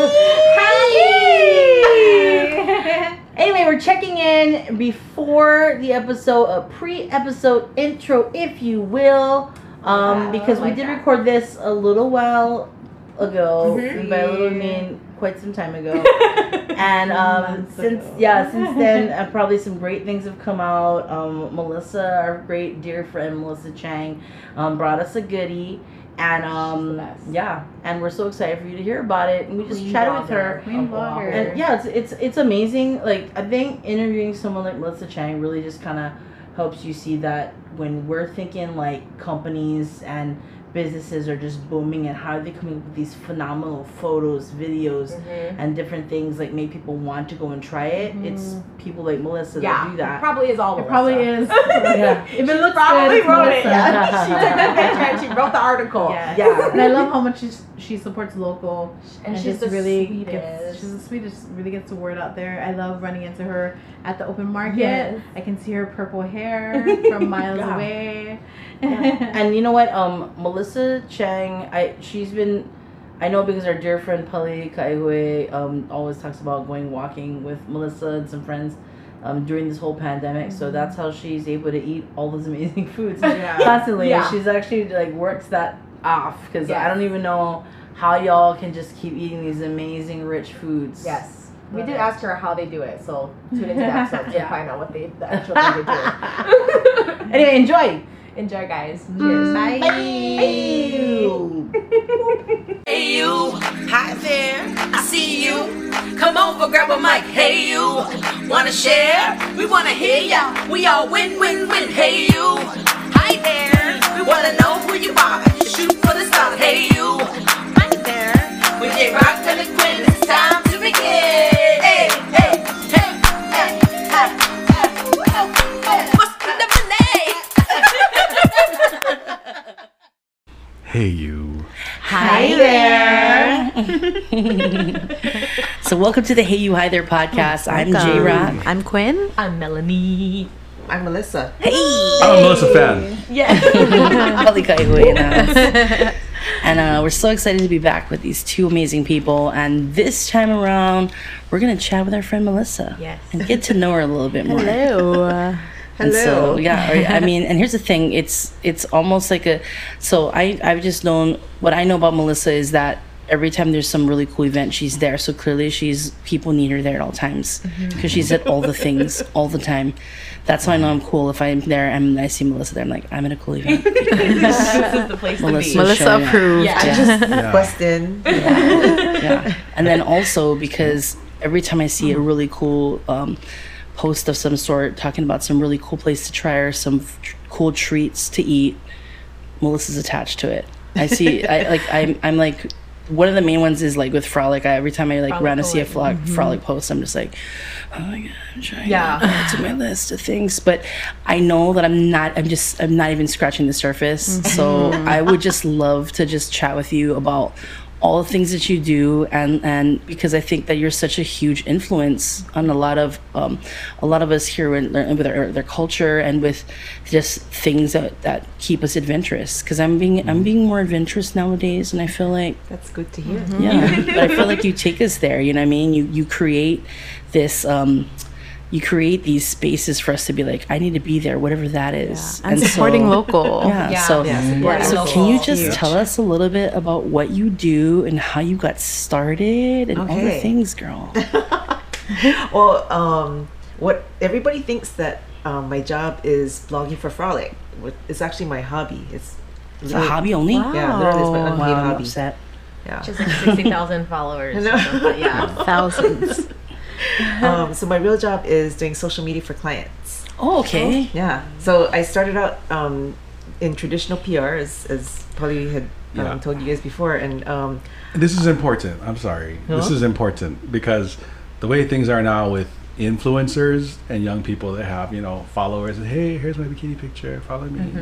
Hi! anyway, we're checking in before the episode, a pre-episode intro, if you will, um, Wow, because I we did that. record this a little while ago. Mhm. By a little, I mean quite some time ago. and um, since ago. yeah, since then, uh, probably some great things have come out. Um, Melissa, our great dear friend Melissa Chang, um, brought us a goodie. And um, yeah, and we're so excited for you to hear about it. And we just Queen chatted with her. Queen blogger. And yeah, it's it's it's amazing. Like I think interviewing someone like Melissa Chang really just kind of helps you see that when we're thinking like companies and businesses are just booming and how are they coming up with these phenomenal photos, videos, Mhm. and different things like make people want to go and try it. It's people like Melissa Yeah, that do it that. probably is all. It Melissa. probably is. Yeah. If it looks probably good, it's wrote it. Yeah. she took that picture and she wrote the article. Yeah. Yeah. And I love how much she's, she supports local And, she's just the really sweetest. gets she's the sweetest, really gets the word out there. I love running into her at the open market. Yes. I can see her purple hair from miles Yeah. away. and you know what? Um, Melissa Chang, I she's been, I know because our dear friend Pali Kaihue um always talks about going walking with Melissa and some friends. Um, during this whole pandemic, so that's how she's able to eat all those amazing foods Yeah. constantly. Yeah. She's actually like works that off because I don't even know how y'all can just keep eating these amazing rich foods. Yes. We did it. ask her how they do it, so tune into the episode to Yeah. find out what they the actual thing they do. Anyway, enjoy. Enjoy, guys. Mm, Cheers. Bye. Hey you, hi there, I see you. Come over, grab a mic. Hey you, wanna share? We wanna hear ya. We all win, win, win. Hey you, hi there. We wanna know who you are. Shoot for the stars. Hey you, hi there. With J Rock and the Quinn, it's time to begin. Hey, hey, hey, hey, hey, hey. What's the name? Hey, you. Hi there. so welcome to the Hey You Hi There podcast. Oh, I'm J Rock. I'm Quinn. I'm Melanie. I'm Melissa. Hey. I'm a Melissa fan. Yeah. Pali Kaihue in the. And uh, we're so excited to be back with these two amazing people. And this time around, we're going to chat with our friend Melissa. Yes. And get to know her a little bit more. Hello. And so Hello. yeah, I mean, and here's the thing: it's it's almost like a. So I I've just known what I know about Melissa is that every time there's some really cool event, she's there. So clearly, she's people need her there at all times because she's at all the things all the time. That's how I know I'm cool. If I'm there and I see Melissa there, I'm like, I'm at a cool event. this is the place Melissa. to be. Melissa showing up. approved. Yeah. Just Yeah. bust in. yeah. And then also because every time I see a really cool um, post of some sort talking about some really cool place to try or some f- cool treats to eat, Melissa's attached to it. I see. I like. I'm. I'm like. One of the main ones is like with Frolic. I, every time I like run to see a frolic, frolic post, I'm just like, oh my god, I'm trying Yeah. to add to my list of things. But I know that I'm not. I'm just. I'm not even scratching the surface. Mm-hmm. So I would just love to just chat with you about all the things that you do and and because I think that you're such a huge influence on a lot of um, a lot of us here in, with our, their culture and with just things that, that keep us adventurous. Because I'm being I'm being more adventurous nowadays and I feel like That's good to hear. yeah but I feel like you take us there you know what I mean? You you create this um, you create these spaces for us to be like I need to be there whatever that is And supporting so- local. yeah, Yeah. so Yeah, supporting so local. can you just Huge. tell us a little bit about what you do and how you got started and all the things, girl? Well, um, what everybody thinks that um, my job is blogging for Frolic. It's actually my hobby. It's It's a hobby only. Yeah, literally, it's my Wow. unpaid Wow, hobby. upset. Yeah. Just like 60,000 followers. or I know. something. Yeah. Thousands. um, so my real job is doing social media for clients. Oh, okay. Yeah. So I started out um, in traditional PR, as, as Polly had um, Yeah. told you guys before, and um, This is important. I'm sorry. This is important because the way things are now with influencers and young people that have, you know, followers and hey, here's my bikini picture, follow me.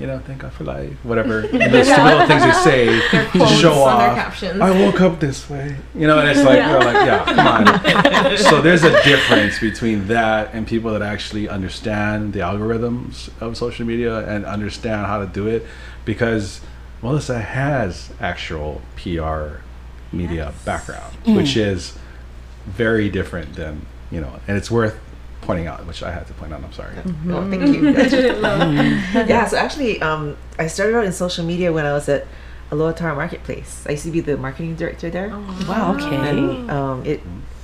You know, thank God for life. Whatever. And the stupid little things they say to show off. I woke up this way. You know, and it's like you're like, yeah, come on. so there's a difference between that and people that actually understand the algorithms of social media and understand how to do it because Melissa has actual PR media background, mm. which is very different than you know, and it's worth pointing out, which I had to point out. I'm sorry. Oh, thank you. yeah, so actually, um, I started out in social media when I was at Aloha Tower Marketplace. I used to be the marketing director there. Wow. Okay. and um, it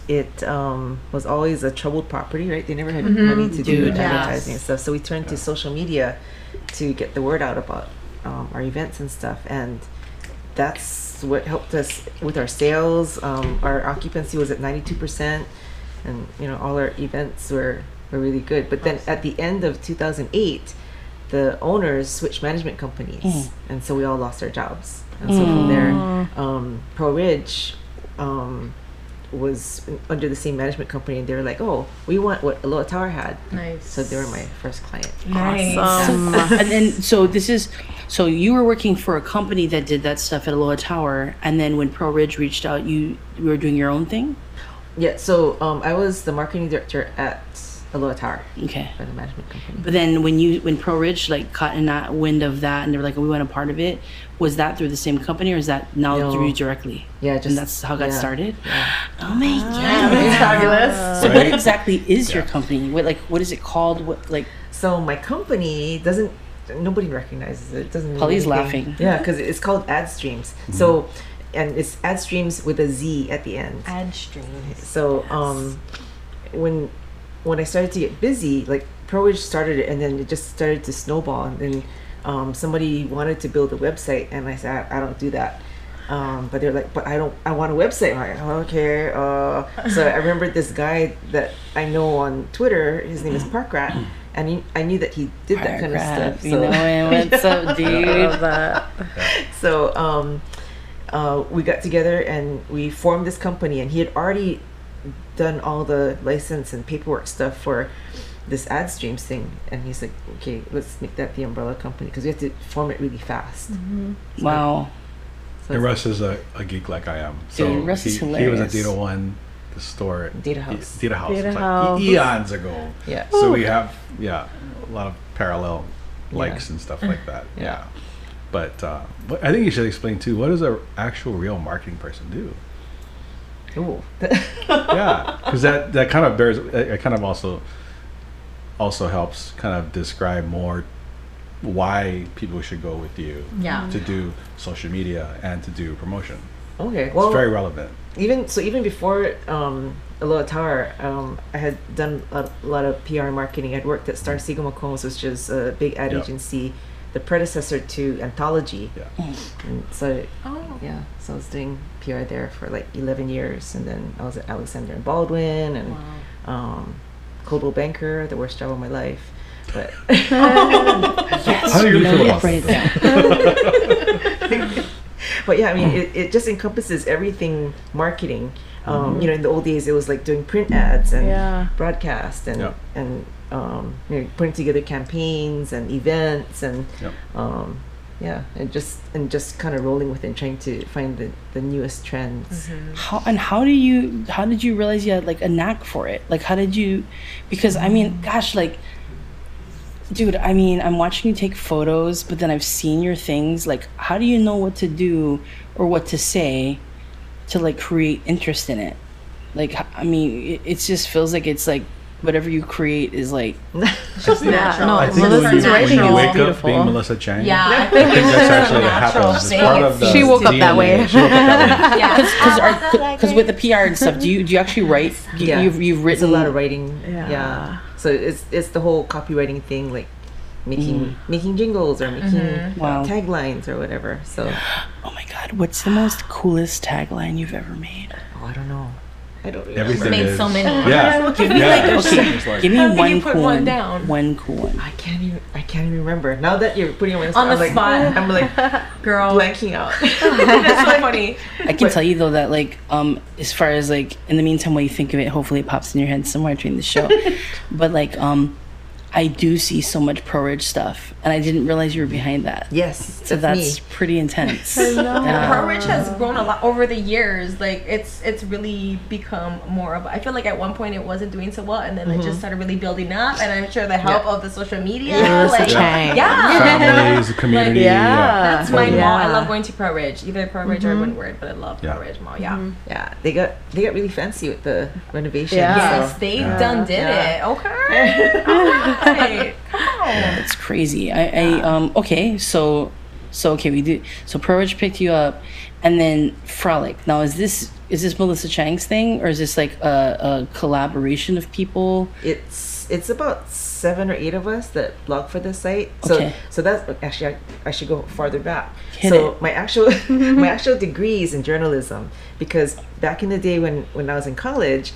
it um, was always a troubled property, right? They never had money to do Dude, advertising and stuff, so we turned to social media to get the word out about um, our events and stuff, and that's what helped us with our sales. Um, our occupancy was at ninety two percent, and you know all our events were were really good. But then at the end of two thousand eight. The owners switched management companies, and so we all lost our jobs. And so from there, um, Pearlridge um, was under the same management company, and they were like, "Oh, we want what Aloha Tower had." Nice. So they were my first client. Nice. Um, and then so this is so you were working for a company that did that stuff at Aloha Tower, and then when Pearlridge reached out, you you were doing your own thing. Yeah, so um, I was the marketing director at Aloha Tower Okay. for the management company. But then when you when Pearlridge like caught in that wind of that, and they were like, "We want a part of it," was that through the same company, or is that now No. through you directly? Yeah, just and that's how it got yeah, started. yeah. Oh my god! That's fabulous. So what exactly is your company? What like what is it called? What like So my company doesn't. Nobody recognizes it. It doesn't. Polly's laughing. Yeah, because it's called Ad Streams. So, and it's Ad Streams with a Z at the end. Streams. So um, when when I started to get busy, like Pearlridge started it, and then it just started to snowball. And then um, somebody wanted to build a website, and I said, I, I don't do that. Um, but they're like, but I don't. I want a website. I'm like, okay. Uh. So I remembered this guy that I know on Twitter. His name is Parkrat, and he, I knew that he did that kind of stuff. You So, know and what's up, dude? so um, uh, we got together and we formed this company, and he had already done all the license and paperwork stuff for this ad streams thing. And he's like, okay, let's make that the umbrella company because we have to form it really fast. Wow. So And it's Russ is a, a geek like I am. So Dude, Russ he, is he was hilarious. at Data One, the store. Data House. Data House. Data It's like eons ago. yeah. So we have yeah a lot of parallel likes and stuff like that. Yeah. Yeah. But uh, I think you should explain too. What does a actual real marketing person do? Ooh. yeah, because that that kind of bears. It kind of also also helps kind of describe more why people should go with you Yeah. to do social media and to do promotion. okay. Well, It's very relevant. even so even before um Aloha Tower, um, I had done a, a lot of PR and marketing. I'd worked at Starr Seigle McCombs, which is a big ad Yep. agency, the predecessor to Anthology. Yeah. And so Oh. yeah, so I was doing PR there for like 11 years, and then I was at Alexander and Baldwin and um, Coldwell Banker, the worst job of my life. But Yes. How do you feel about that? but yeah, I mean, it, it just encompasses everything marketing. Um, You know, in the old days, it was like doing print ads and Yeah. broadcast and Yeah. and um, you know, putting together campaigns and events and Yep. um, yeah, and just and just kind of rolling with it, and trying to find the, the newest trends. How and how do you how did you realize you had like a knack for it? Like how did you because I mean, gosh, like dude, I mean, I'm watching you take photos, but then I've seen your things. Like how do you know what to do or what to say to like create interest in it? Like i mean, it, it just feels like it's like whatever you create is like Just natural. no, I think Melissa's when you, when writing you is wake up being Melissa Chang, Yeah, I I think think that's actually what happens. It's part of the She woke up that DNA. way. She woke up that way. Yeah. because because with the PR and stuff, do you do you actually write? You, Yeah. You've you've It's written a lot of writing. Yeah. Yeah. So it's it's the whole copywriting thing, like making mm-hmm. making jingles or making mm-hmm. Wow. taglines or whatever. So Oh my god, what's the most coolest tagline you've ever made? oh, I don't know. I don't remember. Everything made is, so many. Yeah. Give me yeah. like It's- okay, it's like- give me How one you put cool one one. down? One cool one. I can't even. I can't even remember. Now that you're putting me on the On spot, the I'm spot. like, I'm like Girl. blanking out. That's so funny. I can tell you though that like um as far as like in the meantime while you think of it, hopefully it pops in your head somewhere during the show. but like um I do see so much Pearlridge stuff, and I didn't realize you were behind that. Yes, So that's, that's me. pretty intense. Yeah. Pearlridge has grown a lot over the years. Like it's it's really become more of. I feel like at one point it wasn't doing so well, and then it just mm-hmm. started really building up. And I'm sure the help of the social media, like Chang. yeah, Families, the community. yeah. yeah. that's my Yeah. mall. I love going to Pearlridge, either Pearlridge or mm-hmm. Windward, but I love Pearlridge Mall. Yeah. Mm-hmm. Yeah, they got they got really fancy with the renovation. Yeah. Yes, so- they Yeah. done did Yeah. it. Okay. Come. It's crazy. I, I um okay, so so okay, we do so Rich picked you up and then Frolic. Now is this is this Melissa Chang's thing or is this like a, a collaboration of people? It's it's about seven or eight of us that blog for the site. So Okay. so that's actually I, I should go farther back. Hit so it. my actual my actual degree is in journalism because back in the day when when I was in college,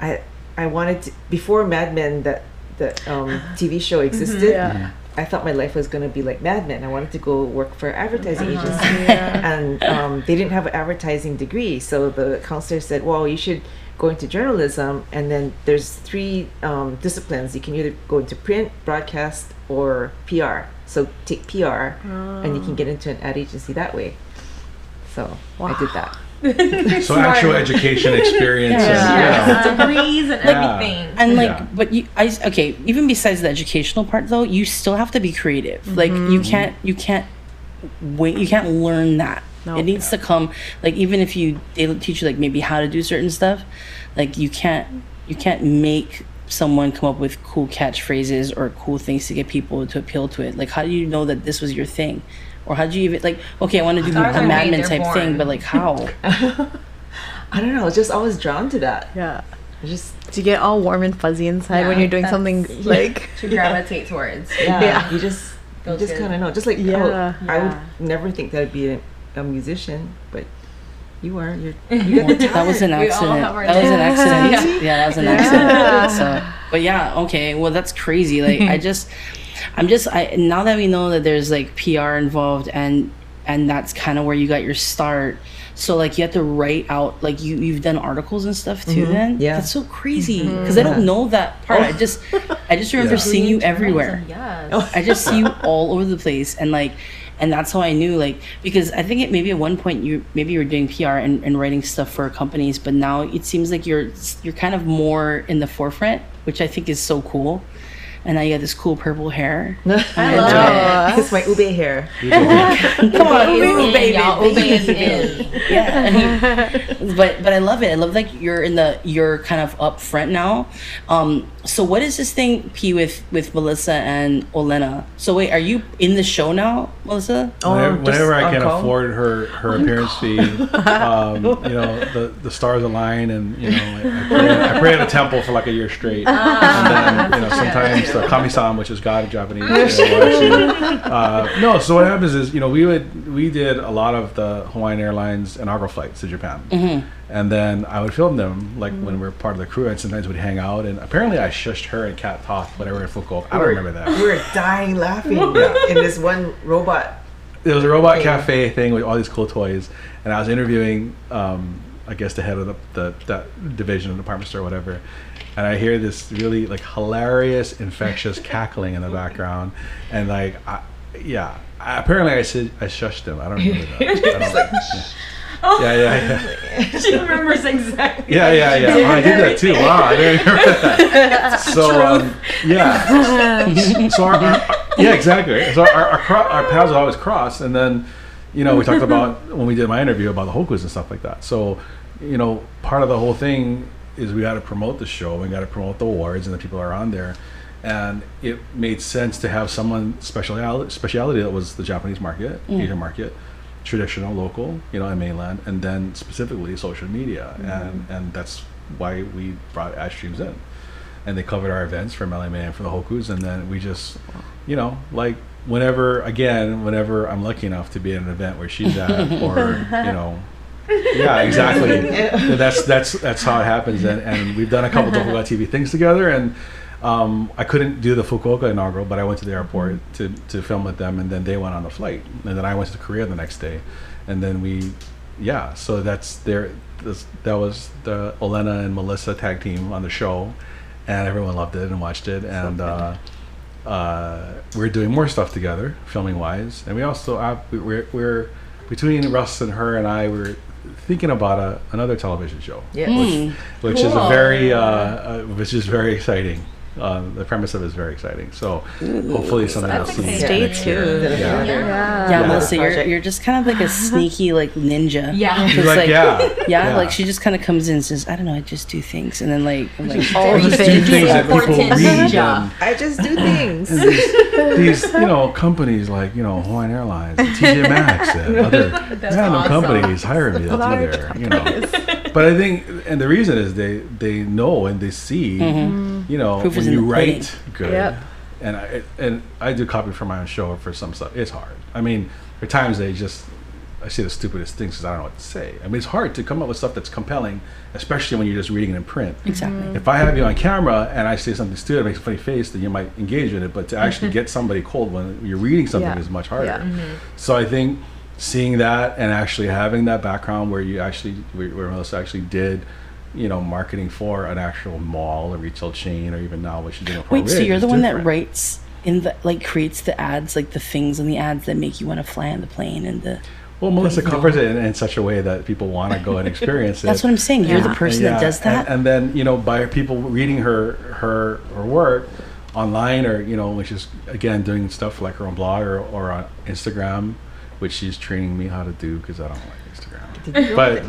I I wanted to before Mad Men that that um, TV show existed. Yeah. I thought my life was going to be like Mad Men. I wanted to go work for an advertising Uh-huh. agency, and um, they didn't have an advertising degree. So the counselor said, "Well, you should go into journalism, and then there's three um, disciplines. You can either go into print, broadcast, or PR. So take PR, and you can get into an ad agency that way." So I did that. So actual education experience. And, Yes, you know, degrees and Yeah. everything. And like, Yeah. but you, I okay. Even besides the educational part, though, you still have to be creative. Mm-hmm. Like, you can't, you can't wait. You can't learn that. No. It needs to come. Like, even if you they teach you like maybe how to do certain stuff, like you can't, you can't make someone come up with cool catchphrases or cool things to get people to appeal to it. Like, how do you know that this was your thing? Or how do you even like? Okay, I want to do Stars a madman Mad made, type thing, but like how? I don't know. I was just always drawn to that. Yeah. I just to get all warm and fuzzy inside when you're doing something that's- like? to gravitate towards. yeah, Yeah. you just you just kind of know. Just like oh, Yeah. oh, I would never think that I'd be a, a musician, but you are. You're you got the talent. That was an accident. have our That was an accident. Yeah, that was an accident. So, but yeah, okay. Well, that's crazy. Like, I just, I'm just, I now that we know that there's like PR involved and and that's kind of where you got your start. So like you have to write out like you you've done articles and stuff too. Mm-hmm. Then Yeah. that's so crazy mm-hmm. because I don't know that part. I just I just remember Yeah. seeing you everywhere. Yes. Oh. I just see you all over the place and like and that's how I knew like because I think it maybe at one point you maybe you were doing PR and, and writing stuff for companies but now it seems like you're you're kind of more in the forefront which I think is so cool and now you got this cool purple hair. I love it. it's my ube hair. come on Ube, baby, y'all. Ube is in. yeah. But but I love it. I love like you're in the you're kind of up front now. Um so what is this thing P with with Melissa and Olena? So wait are you in the show now Melissa? Whenever, just whenever I can call? afford her her appearance fee, um, you know the the stars align, and you know I, I, pray, I pray at a temple for like a year straight, and then you know sometimes the kami-san, which is God in Japanese. You know, will actually, uh, no, so what happens is you know we would we did a lot of the Hawaiian Airlines inaugural flights to Japan. And then I would film them, like when we were part of the crew, and sometimes we'd hang out. And apparently, I shushed her and Kat Toth, whatever in Fukuoka. I don't remember that. We were dying laughing in this one robot. there was a robot thing. cafe thing with all these cool toys, and I was interviewing, um, I guess the head of the, the that division of the department store, or whatever. And I hear this really like hilarious, infectious cackling in the background, and like, I, yeah. I, apparently, I said I shushed him. I don't remember that. I don't- yeah, yeah, yeah. She remembers exactly. Yeah, yeah, yeah. Oh, I did that too. Wow, I didn't remember that. So, um, yeah. So, our, our, yeah, exactly. So, our, our, our paths always cross. And then, you know, we talked about when we did my interview about the Hokus and stuff like that. So, you know, part of the whole thing is we got to promote the show, we got to promote the awards, and the people are on there. And it made sense to have someone speciality, speciality that was the Japanese market, mm. Asian market, traditional, local, you know, and mainland, and then specifically social media, mm-hmm. and and that's why we brought ad streams in, and they covered our events for LMA and for the Hokus, and then we just, you know, like whenever again, whenever I'm lucky enough to be at an event where she's at, or you know. Yeah, exactly. that's that's that's how it happens, and, and we've done a couple Tokugawa TV things together, and um, I couldn't do the Fukuoka inaugural, but I went to the airport to, to film with them, and then they went on the flight, and then I went to Korea the next day, and then we, yeah. So that's their this, that was the Olena and Melissa tag team on the show, and everyone loved it and watched it, and uh, uh, we're doing more stuff together, filming wise, and we also have, we're, we're between Russ and her and I we're thinking about a, another television show, Yeah. Hmm. which is a very uh, uh, which is very exciting. Um, the premise of it is very exciting. So hopefully something else. exciting. Stay next year. tuned. Yeah. Yeah, Yeah. Melissa, you're, you're just kind of like a sneaky like ninja. Yeah. She's It's like, yeah, yeah, yeah. like she just kind of comes in and says, I don't know, I just do things, and then like, I'm like I'll oh, just do things. things that people Important read. job. And, I just do things. these, these, you know, companies like you know Hawaiian Airlines, and TJ Maxx, and other random awesome. companies hire me to do their, you know. But I think, and the reason is they they know and they see, mm-hmm. you know, Proof when you the write good, Yep. and I and I do copy for my own show for some stuff. It's hard. I mean, there are times they just. I say the stupidest things because I don't know what to say. I mean, it's hard to come up with stuff that's compelling, especially when you're just reading it in print. exactly. Mm-hmm. If I have you on camera and I say something stupid, makes a funny face, then you might engage in it. But to actually mm-hmm. get somebody cold when you're reading something Yeah. is much harder. Yeah. So I think seeing that and actually having that background where you actually, where, Melissa actually did, you know, marketing for an actual mall, a retail chain, or even now what she's doing Wait, so you're the one that writes in the like creates the ads, like the things in the ads that make you want to fly on the plane and the. Well, Melissa covers it in, in such a way that people want to go and experience it. That's what I'm saying. You're the person Yeah, that does that. And, and then you know, by people reading her her her work online, or you know, which is again doing stuff like her own blog or, or on Instagram, which she's training me how to do because I don't like Instagram. But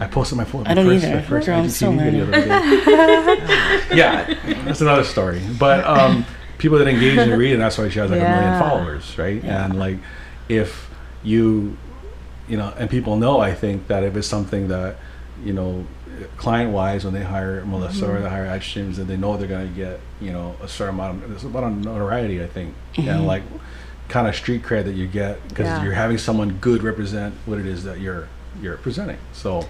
I posted my, fo- my I don't first, either. my first Girl, I'm IGTV video the other day. yeah, that's another story. But um, people that engage and read, and that's why she has like a million followers, right? And like, if you you know, and people know, I think, that if it's something that, you know, client wise, when they hire Melissa or they hire ad streams, and they know they're going to get, you know, a certain amount of, there's a lot of notoriety, I think, and like kind of street cred that you get because Yeah. you're having someone good represent what it is that you're you're presenting. So,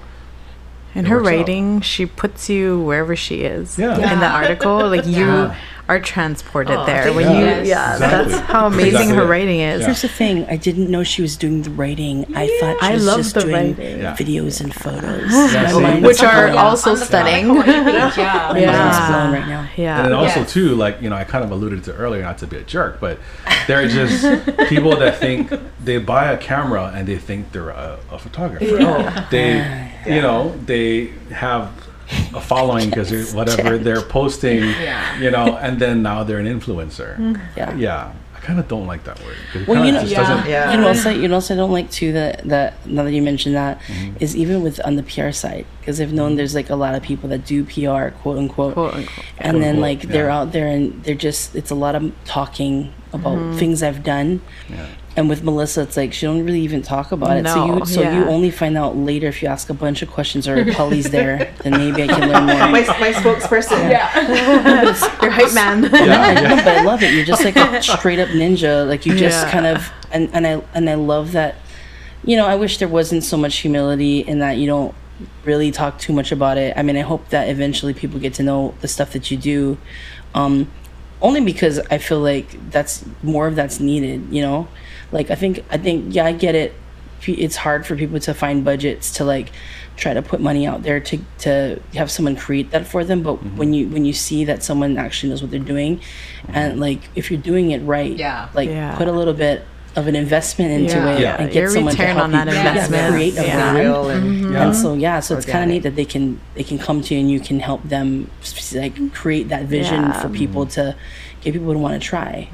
In her works out. writing, she puts you wherever she is. Yeah. In the article, like you Yeah. Are transported Oh, there when you. you. Yes. Yeah, Exactly. that's how amazing Exactly her writing is. Yeah. Here's the thing. I didn't know she was doing the writing. I thought she I was love just the doing writing. Yeah. videos and photos. Yeah, My see? Which are blown. also On stunning. Hawaii page, yeah. My mind Yeah. blown right now. Yeah. and then also Yes. too, like you know, I kind of alluded to earlier, not to be a jerk, but there are just people that think they buy a camera and they think they're a, a photographer. They, you know, they have a following because whatever they're posting, Yeah. you know, and then now they're an influencer. Mm-hmm. Yeah. Yeah, I kind of don't like that word. Well, you know, just Yeah. doesn't- Yeah. You know, also, you know, also I don't like too that that now that you mentioned that mm-hmm. is Mm-hmm. even with on the PR side because I've known mm-hmm. there's like a lot of people that do PR, quote unquote, Quote unquote. and then Quote, like they're yeah. out there and they're just it's a lot of talking about things I've done. Yeah. And with Melissa, it's like she don't really even talk about it. So you so you only find out later if you ask a bunch of questions or Polly's there, then maybe I can learn more. my, my spokesperson. Your hype man. Yeah, yeah. No, but I love it. You're just like a straight up ninja. Like you just Yeah. kind of and, and I and I love that. You know, I wish there wasn't so much humility in that you don't really talk too much about it. I mean, I hope that eventually people get to know the stuff that you do. Um, only because I feel like that's more of that's needed. You know, like I think I think yeah, I get it. It's hard for people to find budgets to like try to put money out there to to have someone create that for them. But when mm-hmm. you when you see that someone actually knows what they're doing, and mm-hmm. like if you're doing it right, Yeah. like Yeah. put a little bit of an investment into Yeah. it Yeah. and get Your someone to help on you that yeah, investment. create a Yeah. brand. Real and Yeah. And so yeah, so it's kind of neat that they can they can come to you and you can help them like create that vision Yeah. for people mm-hmm. to get people to want to try.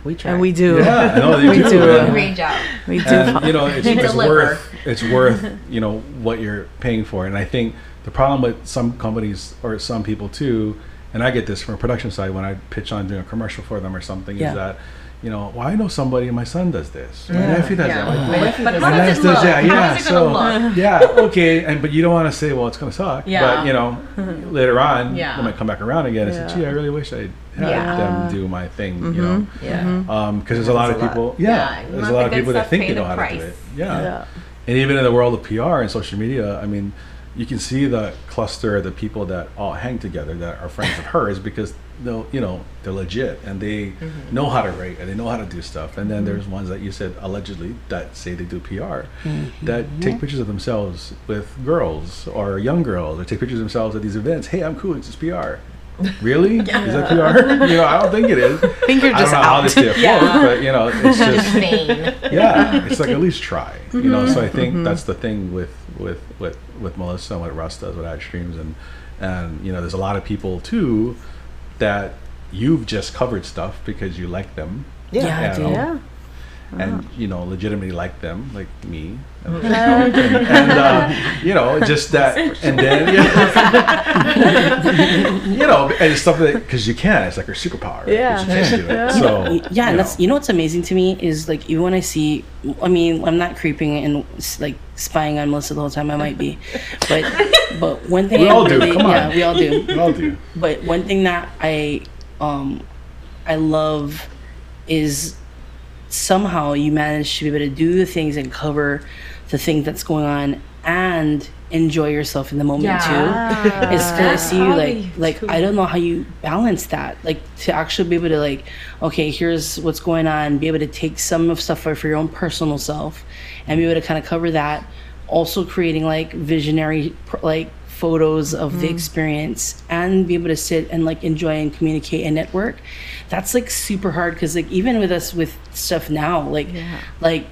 Yeah. we try. And we do. Yeah, I know they We do. do. and- Great job. We do. and you know it's, it's worth it's worth you know what you're paying for and i think the problem with some companies or some people too and i get this from a production side when i pitch on doing a commercial for them or something Yeah. is that you know well i know somebody my son does this my nephew does Yeah. that my, But- nephew but does how that. does it My niece look? yeah yeah is it so look? yeah okay and but you don't want to say well it's going to suck Yeah. but you know later on Yeah. they might come back around again and say gee i really wish i had Yeah. them do my thing you know? Yeah. because um, there's a lot of That's lot. people yeah, Yeah, there's a lot of people that think pay they the know how to do it. Yeah. Yeah. and even in the world of PR and social media I mean you can see the cluster of the people that all hang together that are friends of hers because they'll you know they're legit and they know how to write and they know how to do stuff. And then there's ones that you said allegedly that say they do PR that take pictures of themselves with girls or young girls or take pictures of themselves at these events. Hey I'm cool. It's just PR really? Is that PR? you know, I don't think it is. I think you're I don't just know out. they stay afloat, Yeah. but you know, it's just yeah, it's like at least try. You know, so I Mm-hmm. think that's the thing with with with with Melissa and what Russ does with Ad Streams, and and you know, there's a lot of people too that you've just covered stuff because you like them. Yeah. Yeah, you dude. know, Yeah. and you know legitimately like them like me and, and, uh, you know just that and then you know and it's stuff that because you can it's like your superpower right? 'Cause Yeah. you can do it so Y- yeah, you and that's know. you know what's amazing to me is like even when I see, I mean, I'm not creeping and like spying on Melissa the whole time. I might be, but but one thing We I all do, come on. yeah, we all do. We all do But one thing that I um I love is somehow you manage to be able to do the things and cover the thing that's going on and enjoy yourself in the moment too. It's gonna see you like like I don't know how you balance that. Like to actually be able to like, okay, here's what's going on, be able to take some of stuff for, for your own personal self and be able to kind of cover that. Also creating like visionary like photos of the experience and be able to sit and like enjoy and communicate and network. That's like super hard because like even with us with stuff now, like like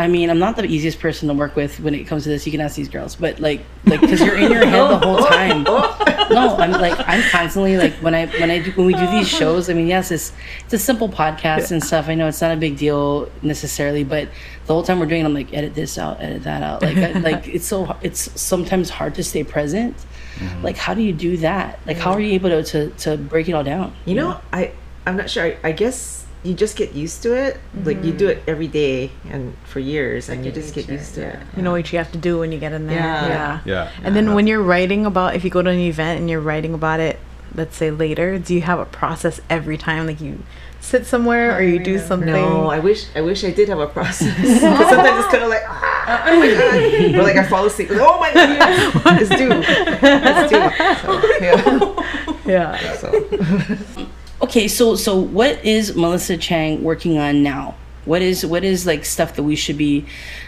I mean, I'm not the easiest person to work with when it comes to this. You can ask these girls, but like, like, because you're in your head the whole time. No, I'm like, I'm constantly like, when I when I do, when we do these shows. I mean, yes, it's it's a simple podcast and stuff. I know it's not a big deal necessarily, but the whole time we're doing, it, I'm like, edit this out, edit that out. Like, I, like it's so it's sometimes hard to stay present. Mm-hmm. Like, how do you do that? Like, how are you able to to, to break it all down? You know, I I'm not sure. I, I guess you just get used to it. Like you do it every day and for years, and you just get used to it. You know what you have to do when you get in there. Yeah. Yeah. yeah And then when you're writing about, if you go to an event and you're writing about it, let's say later, do you have a process every time? Like you sit somewhere or you do something? No, I wish I wish I did have a process. Because sometimes it's kind of like, ah, oh my god, or like I fall asleep. Like, oh my god, yes, it's due, it's due. So, yeah. Yeah. So. Okay, so so what is Melissa Chang working on now? What is what is like stuff that we should be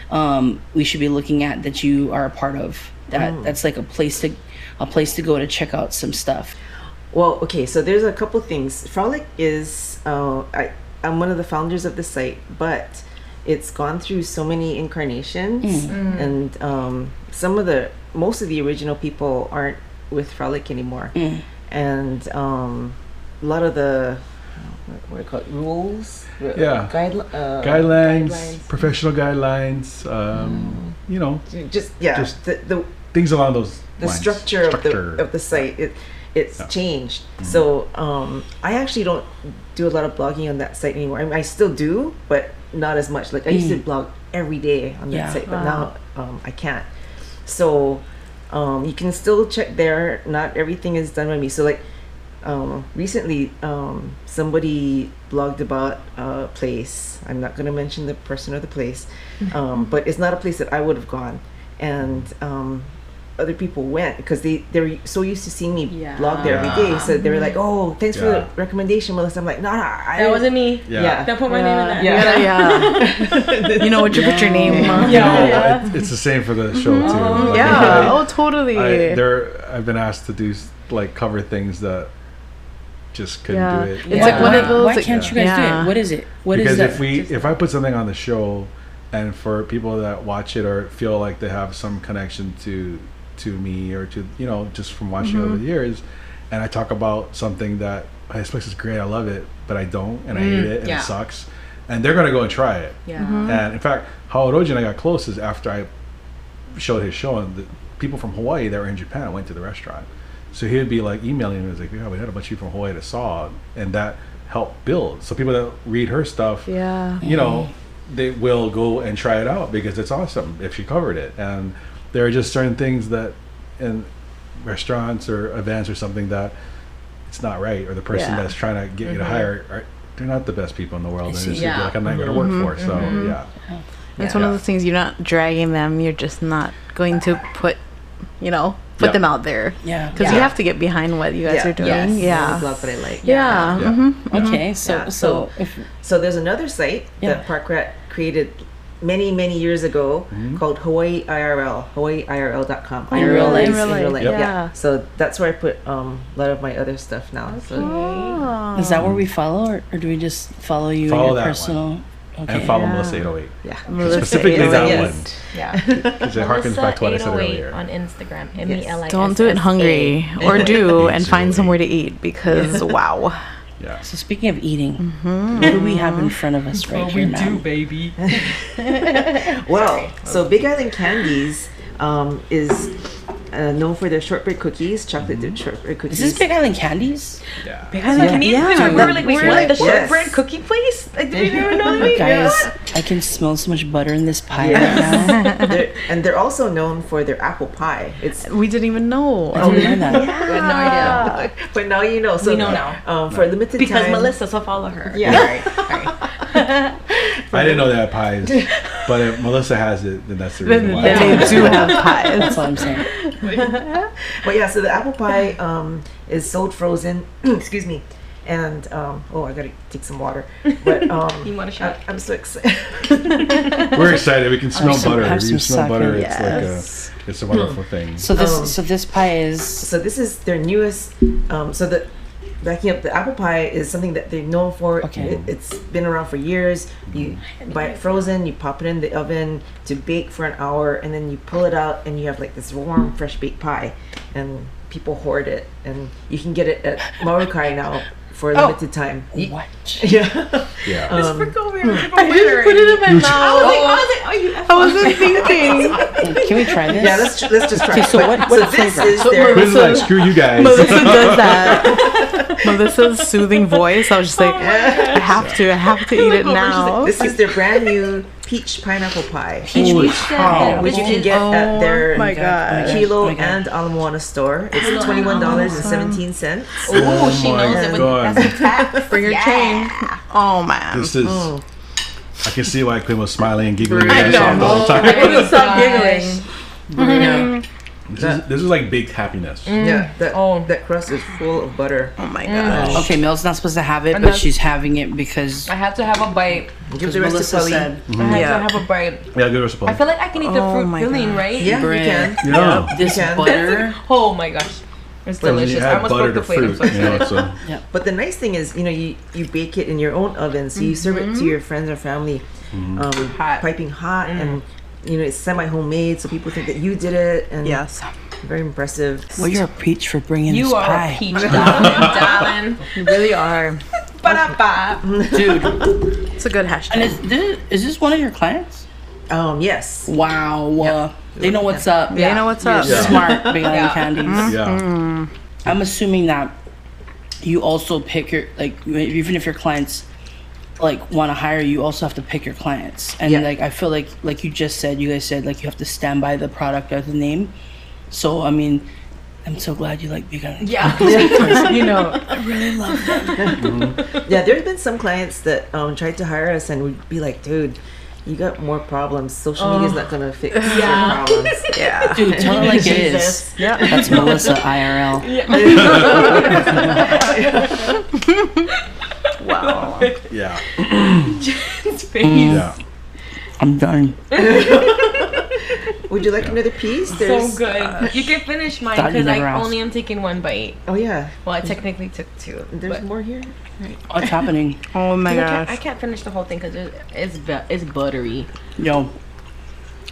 um, we should be looking at that you are a part of? That that's like a place to a place to go to check out some stuff. Well, okay, so there's a couple things. Frolic is, uh, I, I'm one of the founders of the site, but it's gone through so many incarnations, and um, some of the, most of the original people aren't with Frolic anymore, and um, a lot of the, what, what do you call it, rules, Yeah. Guidel- uh, guidelines, professional guidelines um, you know. Just yeah, just the, the things along those the lines. structure, Structure. of the of the site it it's Yeah. changed. So um i actually don't do a lot of blogging on that site anymore. I, mean, I still do but not as much. Like i used to blog every day on that Yeah. site but now um, i can't. So um, you can still check there. Not everything is done by me. So like um, recently um, somebody blogged about a place i'm not going to mention the person or the place um, but it's not a place that i would have gone and um, other people went because they they're so used to seeing me Yeah. blog there every day so they were like oh thanks for the recommendation melissa i'm like no no I, That wasn't me. yeah, yeah. Don't put my name in that. Yeah. Yeah. yeah. you know what you put your name on. Yeah, know, it- it's the same for the show too Like, Yeah. I- Oh, totally. I, there, I've been asked to do like cover things that just couldn't Yeah. do it. It's Why- like one why, of those, Why like- can't you guys do it? What is it? What is because that? if we, if I put something on the show, and for people that watch it or feel like they have some connection to to me or to you know just from watching over mm-hmm. the years, and I talk about something that I this place is great, I love it, but I don't, and I hate mm. it, and yeah. it sucks, and they're gonna go and try it. Yeah. Mm-hmm. And in fact, how Oroji and I got close is after I showed his show, and the people from Hawaii that were in Japan went to the restaurant. So he'd be like emailing me, he was like, "Yeah, we had a bunch of people from Hawaii that saw," and that helped build. So people that read her stuff, Yeah. you know, they will go and try it out because it's awesome if she covered it. And there are just certain things that in restaurants or events or something that it's not right, or the person Yeah. that's trying to get you to mm-hmm. hire, are, they're not the best people in the world, and see. it's Yeah. like not going to mm-hmm. work for. So mm-hmm. yeah. It's one of those things you're not dragging them. You're just not going to ah. put, you know, put Yeah. them out there. yeah. Because you have to get behind what you guys Yeah. are doing. Yes. Yeah. blog that i like Yeah. Yeah. mhm. Okay, so Yeah, so so- if So there's another site Yeah. that Park Rat created many many years ago Mm-hmm. called Hawaii IRL, HawaiiIRL.com. In real life. In real life, Yep. yeah. So that's where I put um, a lot of my other stuff now. So Oh. Is that where we follow, or, or do we just follow you Follow in your that one. Personal? Okay. And follow Yeah. Melissa 808. yeah. Melissa Specifically that one. Yeah. Because it harkens back to what I said earlier. on Instagram. M E L I S S A. Don't do it hungry, or do and find somewhere to eat because wow. Yeah. So speaking of eating, Mm-hmm. what do we have in front of us right here, we now? do, baby. Well, so Big Island Candies um, is uh, known for their shortbread cookies, chocolate dipped shortbread cookies. Is this Big Island Candies? Yeah. Can you Yeah. we were like, We're like- The Yes. shortbread cookie place? Like, did you even know that? Guys, I can smell so much butter in this pie right now. They're- and they're also known for their apple pie. It's We didn't even know. I didn't know that. I had no idea. but now you know. So We know now. Um, for a limited Because time. Melissa, so follow her. Yeah. All right. All right. I didn't know they had pies, but if Melissa has it, then that's the reason Then why. they do have pies. That's what I'm saying. But yeah, so the apple pie um, is sold frozen. excuse me. And um, oh, I gotta take some water. But um, You want a shot? I, am so excited. We're excited. We can smell some- butter. have If you some smell butter, sake. it's like a, it's a wonderful thing. So this, Um, so this pie is so this is their newest. Um, so the backing up the apple pie is something that they're known for. Okay. It, it's been around for years. You buy it frozen, you pop it in the oven to bake for an hour, and then you pull it out, and you have like this warm, fresh baked pie. And people hoard it, and you can get it at Marukai now for a limited time. You- what? yeah. Yeah. Um, I didn't put it in my mouth. I wasn't thinking. Can we try this? Yeah, let's let's just try. Okay, it. so what- what so this flavor? is So their This is like screw you guys. Melissa does that. Melissa's soothing voice. I was just like, I have to, I have to eat it now. This is their brand new peach pineapple pie, Peach Holy cow. which you can get at their Oh my god. Hilo Oh my God. and Ala Moana store. It's twenty one dollars and seventeen cents. Oh, she my knows it. With, God. that's a tax. For your chain. Oh man. This is. Mm. I can see why Quinn was smiling and giggling. I at that know. the whole I couldn't stop Gosh. giggling. Yeah, This is, this is like baked happiness. Mm. yeah. Mm. That Oh. that crust is full of butter. Oh my mm. gosh. Okay, Mel's not supposed to have it, And but she's having it because I had to have a bite. Give the rest Melissa to Polly. said. I mm-hmm. had Yeah. to have a bite. Yeah, good recipe. I feel like I can eat the Oh fruit my filling, gosh. right? Yeah, Bread. you can. yeah. This can. butter. Oh my gosh. It's Well, delicious. I almost butter broke the plate. I'm fruit. so You know, excited. so But the nice thing is, you know, you, you bake it in your own oven, so you serve it to mm-hmm. your friends or family, mm-hmm. um, Hot. piping hot, and you know it's semi homemade, so people think that you did it, and Yes. very impressive. Well, you're a peach for bringing You this are pie, a peach, darling. darling. You really are. Ba-da-ba. dude. It's a good And hashtag. is this, is this one of your clients? Um, yes. Wow. Uh, they know what's up. They know what's up. Yeah. Smart, Big Island Yeah. Candies. yeah. I'm assuming that you also pick your like even if your clients like want to hire you, you also have to pick your clients. And Yeah. like I feel like like you just said, you guys said like you have to stand by the product or the name. So I mean, I'm so glad you like Big Island. Yeah. you know, i really love them mm-hmm. Yeah, there's been some clients that um, tried to hire us and would be like, dude, you got more problems. Social media's not gonna fix your problems. yeah. Dude, tell it like it is. Yeah. That's Melissa IRL. Wow. Yeah. His face. Yeah. I'm done. Would you like another piece? So good. you can finish mine because I asked. only am taking one bite. Oh yeah, Well, I technically took two. there's but more here. What's happening? Oh my I can't, I can't finish the whole thing because it's bu- it's buttery. Yo,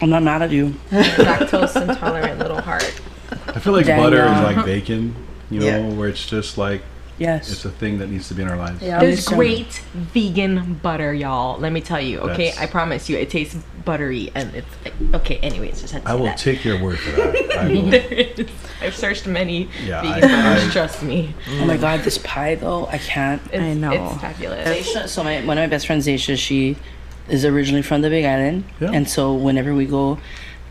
I'm not mad at you. Lactose intolerant little heart. I feel like Dang, butter uh, is like bacon, you know, Yeah. where it's just like Yes. it's a thing that needs to be in our lives. Yeah, I'm There's just saying. great vegan butter, y'all. Let me tell you. Okay, That's- I promise you, it tastes buttery and it's okay. Anyways, just had to I say will that. take your word for that. I will. There is. I've searched many Yeah, vegan I- butters. I- trust me, Oh my god, this pie though, I can't. it's, I know. it's fabulous. Zaisha, so my one of my best friends, Zaisha, she is originally from the Big Island, Yeah. and so whenever we go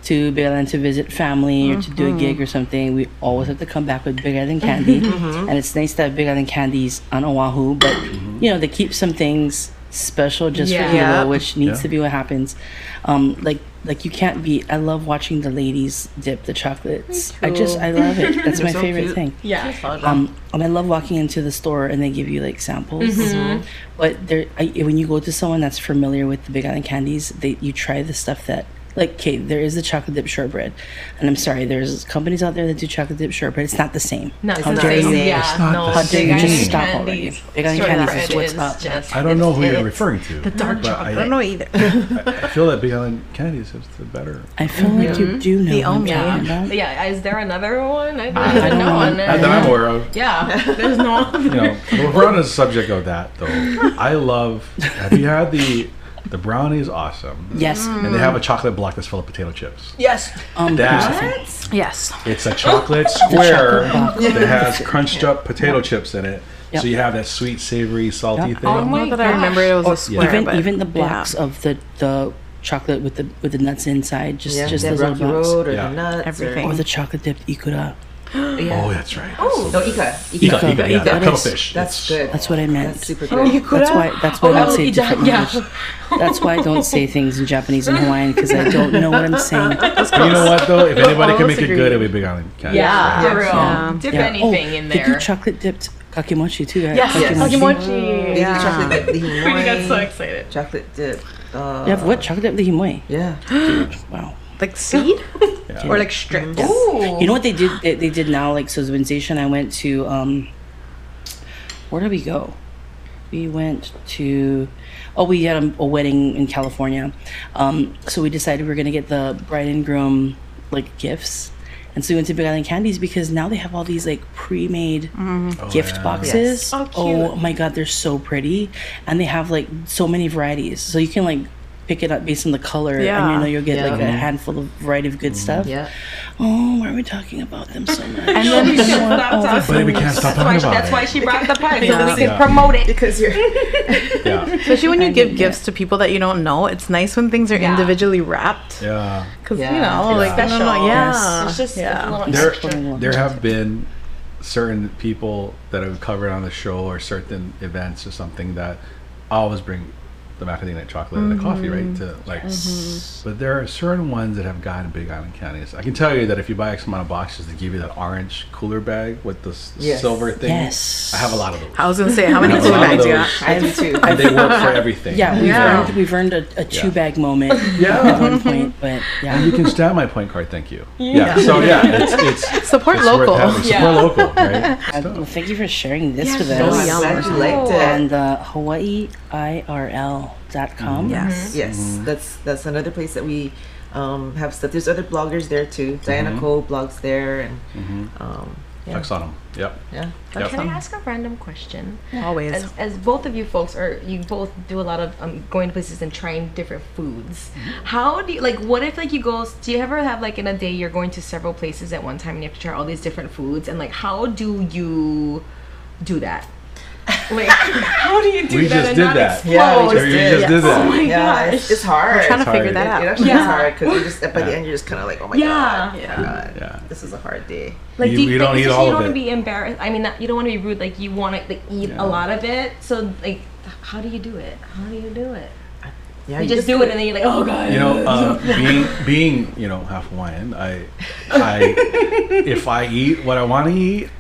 to Big Island to visit family or to do a gig mm-hmm. or something, we always have to come back with Big Island candy, mm-hmm. and it's nice to have Big Island candies on Oahu, but you know they keep some things special just for Yeah. Hilo, which needs Yeah. to be what happens. Um, like like you can't be I love watching the ladies dip the chocolates. I just I love it. That's my so favorite cute. thing. Yeah. Um, and I love walking into the store and they give you like samples. Mm-hmm. But there, I, when you go to someone that's familiar with the Big Island candies, they you try the stuff that like. Okay, there is the chocolate dip shortbread, and I'm sorry, there's companies out there that do chocolate dip shortbread. It's not the same. no It's How not dare the same. Yeah. It's not no. the How dare you same. just Big stop Island already? candies. Big Island Shortbread candies is what's is up. just- I don't know who you're referring to. The dark chocolate. I, I don't know either. I feel that Big Island candies is the better. I feel like you mm-hmm. do know The what I'm omelet. talking But about. yeah, is there another one? I, I don't know. one. That I'm aware of. Yeah, there's no. You know, if we're on the subject of that though. I love. Have you had the the brownie is awesome. Yes. And they have a chocolate block that's full of potato chips. Yes. Um, That Yes. it's a chocolate square block. that has crunched up potato chips in it. Yep. So you have that sweet, savory, salty Yep. thing. Oh my Not that I remember it was a square, even but even the yeah. blocks of the the chocolate with the with the nuts inside, just Yeah, just the those little blocks. Road or Yeah. the nuts. Everything. Or the chocolate dipped ikura. Or, yeah. Oh, that's right. Oh, no, Ika. Ika, Ika. Ika, yeah, Ika. that cuttlefish. That's It's- good. That's what I meant. That's super good. That's why. That's why I Oh, don't say yeah, different yeah. language. That's why I don't say things in Japanese and Hawaiian because I don't know what I'm saying. You know what though? If anybody can make it good, it'll be Big Island candies. Yeah, right? for real. Yeah. Dip Yeah. anything oh, in They do chocolate dipped kakimochi too, right? Yes, Yes. Kakimochi. They do Yeah. chocolate dip the We got so excited. Chocolate dip. Uh, You have what? Chocolate dipped the himoy. Yeah. Wow. Like seed Yeah. or like strips. Ooh. You know what they did? They, they did now. Like so, when Station, I went to um. Where did we go? We went to. Oh, we had a, a wedding in California, um, so we decided we were gonna get the bride and groom like gifts, and so we went to Big Island Candies because now they have all these like pre-made Oh, gift yeah. boxes. Yes. Oh, Oh my god, they're so pretty, and they have like so many varieties. So you can like pick it up based on the color, and you know you'll get like a handful of variety of good stuff. Yeah. Oh, why are we talking about them so much? And then we just stopped talking. But we can't stop That's why, talking about that's it. why she brought the pie, so Yeah. we can promote it. Because you're. Yeah. Especially when you give gifts to people that you don't know, it's nice when things are Yeah. individually wrapped. Yeah. Cause Yeah. you know, Yeah. like I don't know, yeah, Yes. It's just yeah. There, there have been certain people that have covered on the show or certain events or something that always bring the macadamia chocolate and the coffee, right? To like, but there are certain ones that have gotten Big Island candies. I can tell you that if you buy X amount of boxes, they give you that orange cooler bag with the Yes. silver thing. Yes. I have a lot of those. I was gonna say how many I have a food lot of bags you those. got? I do too. And they work for everything. Yeah, we've Yeah. earned we've earned a, a two bag moment Yeah, at one point, but And you can stamp my point card, thank you. Yeah. So yeah, it's it's Support it's local. having. Yeah. Support local, right? Uh, well, thank you for sharing this with us. I'm glad liked it. And uh, HawaiiIRL.com. Yes. Yes, that's that's another place that we um, have stuff. There's other bloggers there too. Diana Cole blogs there, and um, yeah, Flex on them. Yep. yeah. Yep. Can I ask a random question? Always. As, as both of you folks are, you both do a lot of um, going to places and trying different foods. How do you like? What if like you go? Do you ever have like in a day you're going to several places at one time and you have to try all these different foods? And like, how do you do that? Like, how do you do We that just and did not that. explode? Yeah, we just you did. just did that. Oh my yeah, gosh. it's, it's hard. trying to hard. figure that It, it out. actually Yeah. is hard because you just by the end you're just kind of like, oh my Yeah. god, Yeah. God, Yeah. this is a hard day. Like, You- do you, you don't eat especially all you don't want it. to be embarrassed. I mean, not, you don't want to be rude. Like, you want to like eat Yeah. a lot of it. So, like, how do you do it? How do you do it? Yeah, You just do it, and then you're like, oh god. You know, uh, being being you know half Hawaiian, I I if I eat what I want to eat,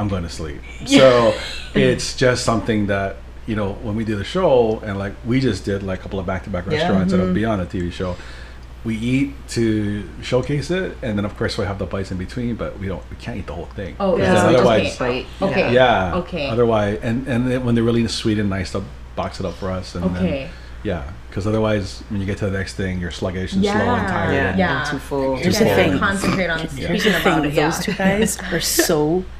I'm going to sleep. So it's just something that you know when we do the show and like we just did like a couple of back to back Yeah. restaurants that'll be on a mm-hmm. TV show. We eat to showcase it, and then of course we have the bites in between, but we don't we can't eat the whole thing. Oh, Because yeah. So otherwise, bite. Okay. yeah. Okay. Otherwise, and and then when they're really sweet and nice, they'll box it up for us. And Okay. Then, yeah, because otherwise, when you get to the next thing, you're sluggish and Yeah. slow and tired. Yeah, and- Yeah. Too full. Here's You the gotta thing. Concentrate on Here's speaking the about thing: it. Yeah. those two guys are so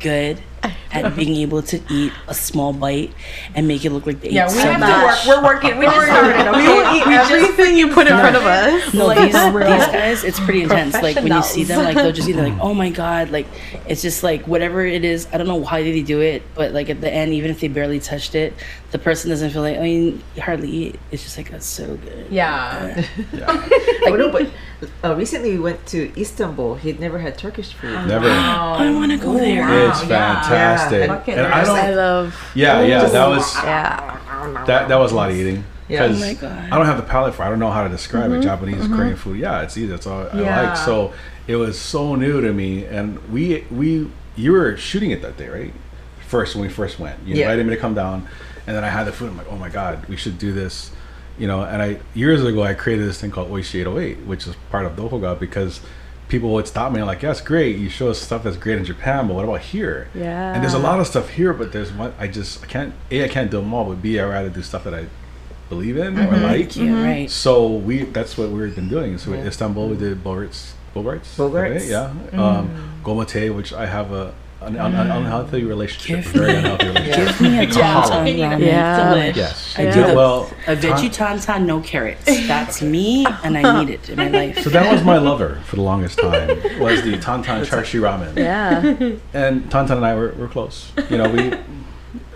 good at being able to eat a small bite and make it look like they Yeah, ate we so have much. to work. We're working. We just started. Okay? We will eat We everything you put in front of us. No, Like, these, these guys, it's pretty intense. Like when you see them, like they'll just either like, oh my god, like it's just like whatever it is. I don't know how they do it, but like at the end, even if they barely touched it, the person doesn't feel like. I mean, you hardly eat. It's just like that's so good. Yeah. Yeah. oh no, but uh, recently we went to Istanbul. He'd never had Turkish food. Never. I want to go there. It's Wow, yeah. Fantastic. Yeah. And I don't. love. Yeah, yeah. That was Yeah. that. That was a lot of eating. Yeah. because Oh my God. I don't have the palate for. it. I don't know how to describe Mm-hmm. it. Japanese Korean food. Yeah, it's easy. That's all I like. So it was so new to me, and we we you were shooting it that day, right? First when we first went, you Yeah. invited me to come down, and then I had the food. I'm like, oh my god, we should do this. You know, and I years ago I created this thing called Oishi 808, which is part of Dohoga because people would stop me and like, yeah, it's great. You show us stuff that's great in Japan, but what about here? Yeah. And there's a lot of stuff here, but there's one I just I can't a I can't do them all, but b I rather do stuff that I believe in or mm-hmm. like. Yeah, mm-hmm. right. So we that's what we've been doing. So in Istanbul we did Bogarts Bogarts. Bogarts? Yeah. Mm-hmm. Um Goma Tei, which I have a an, un, un, unhealthy relationship. Give very unhealthy relationship. Give me a tantan we need ramen. Yeah. delish. Yes. I Yeah. do. Well, A veggie tantan, no carrots. That's me, and I need it in my life. so that was my lover for the longest time. Was the Tantan Char Siu ramen. Yeah. And Tantan and I were, were close. You know, we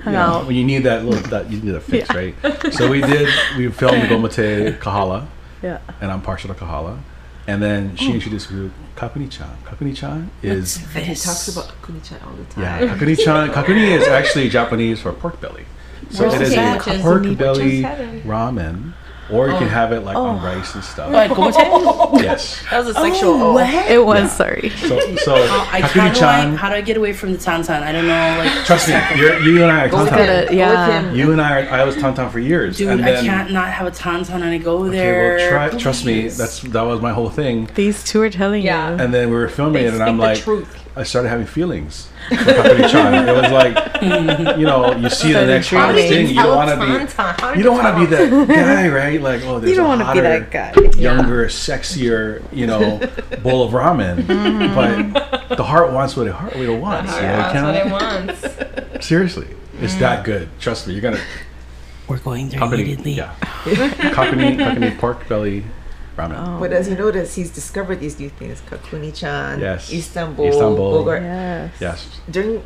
you know, when you need that little that you need a fix, right? So we did we filmed the Goma Tei Kahala. Yeah. and I'm partial to Kahala. And then she introduced me to Kakuni-chan. Kakuni-chan is And he talks about kunichan all the time. yeah, Kakuni-chan. Kakuni is actually Japanese for pork belly. So Where's it the is a pork belly ramen, or you can oh. have it like on oh. rice and stuff. Like, Yes. That was a sexual. Oh, oh. It was, Yeah. sorry. So so uh, I, how, do I, Kakuni-chan. how do I get away from the tantan? I don't know. Like, Trust me, you're, you and I are Go with Tantan. Yeah. Go with him. You and I are. I was Tantan for years. dude, and I can't not have a tantan and I go Okay, there. well, try, trust me. That's that was my whole thing. These two are telling Yeah. you. And then we were filming They it, and I'm the like, truth. I started having feelings for Kakuni-chan. it was like, you know, you see the next dreaming. hottest thing, you don't want to be, you don't want to be that guy, right? Like, oh, there's You don't a want to be hotter, that guy. younger, sexier, you know, bowl of ramen. Mm-hmm. But the heart wants what it heart what it wants. you know, you That's what can't- it wants. seriously, it's that mm. good. Trust me, you're gonna We're going there Kakuni, immediately. yeah, Kakuni, Kakuni pork belly ramen. Oh. But as you notice, he's discovered these new things: Kakuni-chan, Yes. Istanbul, Istanbul. Bogart. Yes. Yes, During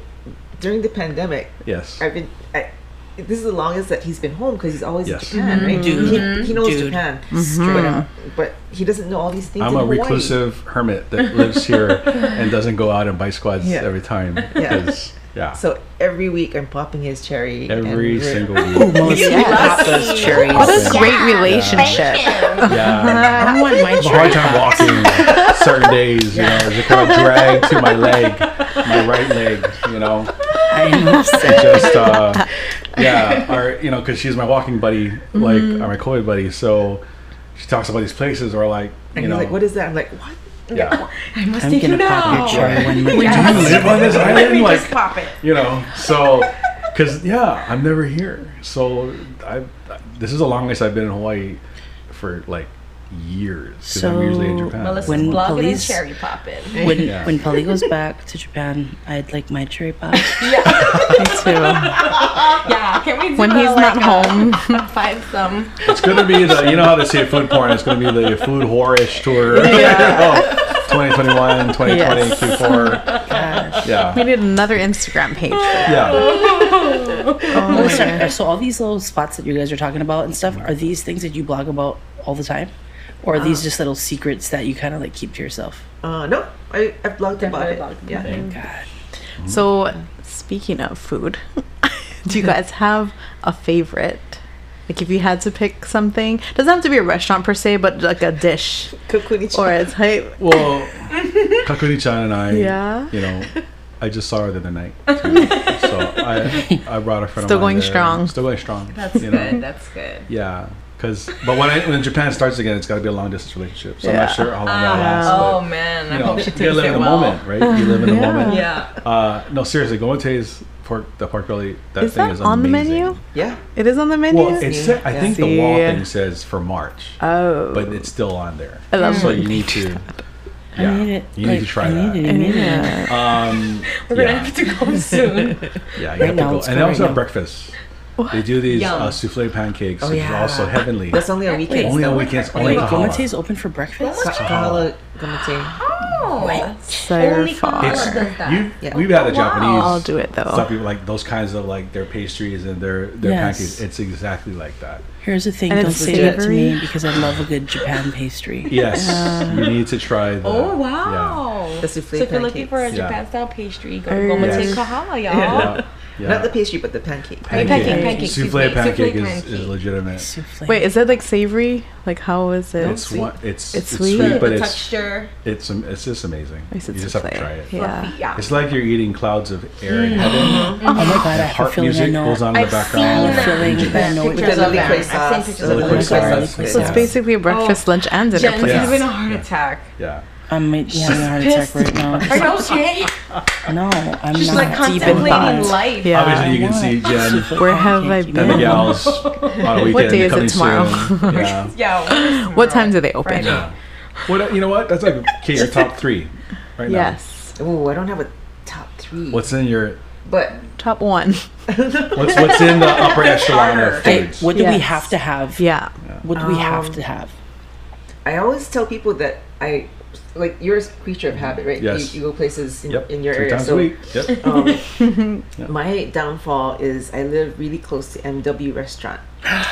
during the pandemic, yes. I've been. I, this is the longest that he's been home because he's always Yes. in Japan, right? Dude. He, he mm-hmm. knows Dude. Japan, mm-hmm. Straight but, but he doesn't know all these things. I'm in a Hawaii. reclusive hermit that lives here and doesn't go out and buy squads Yeah. every time. Yeah. 'Cause, yeah. So every week I'm popping his cherry. every and single week. Melissa Yes. pop those cherries. What a Yeah. great relationship. Yeah. I want my I have a cherry hard time walking certain days, you know, there's a kind of drag to my leg, my right leg, you know. I'm upset. Just, uh, yeah, or, you know, because she's my walking buddy, like, or my COVID buddy. So she talks about these places, or like, And you he's know, like, "What is that?" I'm like, "What?" Yeah. I must I'm take you gonna pop your now. cherry when we Do live on this Let island? me Like, just pop it. you know so because yeah i'm never here so i this is the longest i've been in hawaii for like years because i'm usually in So, japan Melissa's When blogging and police- cherry popping. When Yeah. when Polly goes back to Japan, I'd like my cherry pop. Me too. Yeah, can we do When he's like, not home. a five some? it's gonna be the you know how they say food porn it's gonna be the food whorish tour oh, 2021 2020 Yes. q4 Gosh. We need another Instagram page. for that. yeah oh, oh my Melissa, gosh. so all these little spots that you guys are talking about and stuff, are these things that you blog about all the time? Or are these just little secrets that you kind of like keep to yourself? Uh, no, I I've blogged about Definitely it. blogged about yeah. Thank God. So, speaking of food, do you guys have a favorite? Like, if you had to pick something, doesn't have to be a restaurant per se, but like a dish Kakuni-chan. or a type. well kakuni-chan and i Yeah. you know I just saw her the other night, too. so I I brought a friend Still of mine going there. strong. Still going strong. That's you know? good. That's good. Yeah, because but when I, when Japan starts again, it's got to be a long distance relationship. So I'm not sure how long that Ah, lasts. oh man, I you know, hope she you takes gotta live it in the well. moment, right? You live in the Yeah. moment. Yeah. Uh, no, seriously, Goma Tei's pork, the pork belly, that Is thing that is on the menu? yeah. It is on the menu. Well, it sa- I Yeah. think the wall thing says for March, oh, but it's still on there. I love So when you need to. Yeah, I need it. you like, need to try I that. It. I need it. Um, We're gonna have to go soon. Yeah, you Right have now, to go. And go they right also have breakfast. They do these Yum. uh, souffle pancakes, Oh which yeah. is also heavenly. That's only on weekends. Only on though. weekends, Wait, only Wait, Kahala. Goma Tei's open for breakfast? Kahala Goma Tei. Oh, Wait, So only far. It's, you, Yeah. We've had the wow. Japanese I'll do it though. stuff, people like those kinds of like their pastries and their their Yes. pancakes. It's exactly like that. Here's the thing. And Don't it's say that to savory. me because I love a good Japan pastry. Yes, you need to try. The, Oh wow! The souffle so if you're looking for a Yeah. Japan style pastry, go to Goma Tei yes. Kahala, y'all. Yeah. Yeah. Not the pastry, but the pancake. pancake. pancake, pancake, Souffle souffle. pancake Souffle is, pancake. is legitimate. Souffle. Wait, is it like savory? Like how is it? It's one. It's It's it's, sweet? sweet, but the it's texture. it's am- it's just amazing. I You just have to try it. Yeah. yeah. It's like you're eating clouds of air in mm. heaven. Oh my god, I have a Harp feeling I music know. goes on in the I've background. seen feeling that. that I know what With the Pictures of that. I've seen pictures of lily that. quay Oh my God, sauce. So it's basically a breakfast, oh. lunch, and dinner Jen, place. you're having a heart attack. Yeah. I'm having a heart attack right now. Are you okay? No, I'm She's not like contemplating thought. life. Yeah. Obviously, you can What? see Jen Where have I Pancake, and the been? gals on a weekend What day is it coming tomorrow? soon. Yeah. Yeah. What time do they open? Friday. yeah. What you know? What that's like okay. Your top three, right now. Yes. Oh, I don't have a top three. What's in your But Top one. what's what's in the upper echelon of Hey, foods? what do we Yes. have to have? Yeah. What do we have Um, to have? I always tell people that I like you're a creature of habit, right? Yes. You, you go places in, Yep. in your Three area. times so a week. Yep. Um, Yeah. my downfall is I live really close to MW restaurant.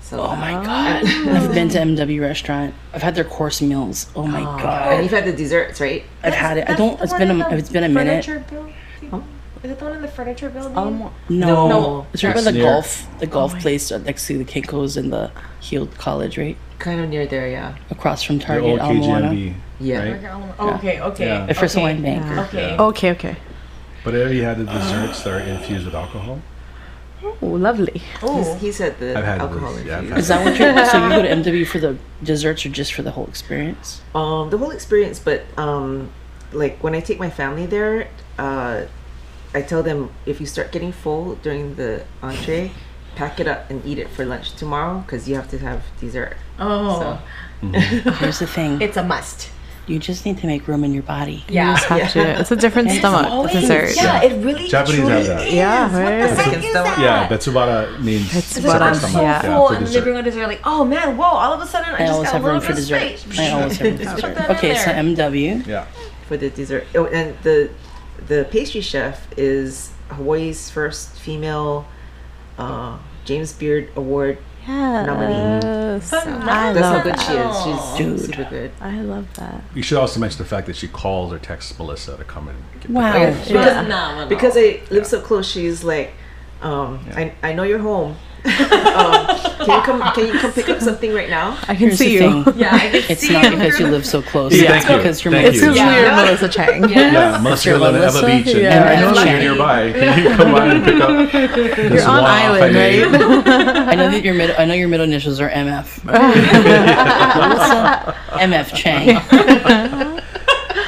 So Oh my god. I've been to MW restaurant. I've had their course meals. Oh my and god. And you've had the desserts, right? I've had it. I don't it's been a it's been a minute. Is it the one in the furniture building? Um, No. No. It's right by the near- golf the golf place next to the Kinko's and the Heald College, right? Kind of near there, yeah. Across from The Target old Ala Moana. KGMB. Yeah. Right? Okay, okay. Yeah. The first okay. wine bank. Okay. Okay, okay. But have you had the desserts that are infused with alcohol? Oh, lovely. He's, Oh, he said the I've had alcohol this, yeah, I've infused. had Is that what you're so you go to MW for the desserts or just for the whole experience? Um, the whole experience, but um, like when I take my family there, uh, I tell them if you start getting full during the entree, pack it up and eat it for lunch tomorrow because you have to have dessert. oh. Mm-hmm. Here's the thing. It's a must. You just need to make room in your body. Yeah. Have to. It's a different It's stomach always- dessert. Yeah, it really Japanese truly have that. is. Yeah, What right. the heck Second is that? Yeah, Betsubara means It's second Betsubara, stomach. so yeah. full for and dessert. living on dessert. Like, oh man, whoa! All of a sudden, I, I just always got have a little room for bit of dessert. space. I always have room for dessert. put that in Okay, so. MW. Yeah. for the dessert. Oh, and the the pastry chef is Hawaii's first female uh, James Beard Award. Yes. So I that's how love good that. she is. She's Dude. super good. I love that. You should also mention the fact that she calls or texts Melissa to come and get Wow. the Yeah. Yeah. Phenomenal. Because I live so close, she's like, um, Yeah. I, I know you're home. um, can you come? Can you come pick up something right now? I can Here's see you. thing. yeah, I can It's see not it because you live so close. Yeah, It's thank you. because you're Thank It's you. because Yeah. you're Melissa Chang. Yeah, Melissa You're live in Ewa Beach, and Yeah. I know Melissa. you're nearby. Can you come by and pick up? this You're on one-off I island, right? I know that your middle. I know your middle initials are MF. Melissa MF Chang.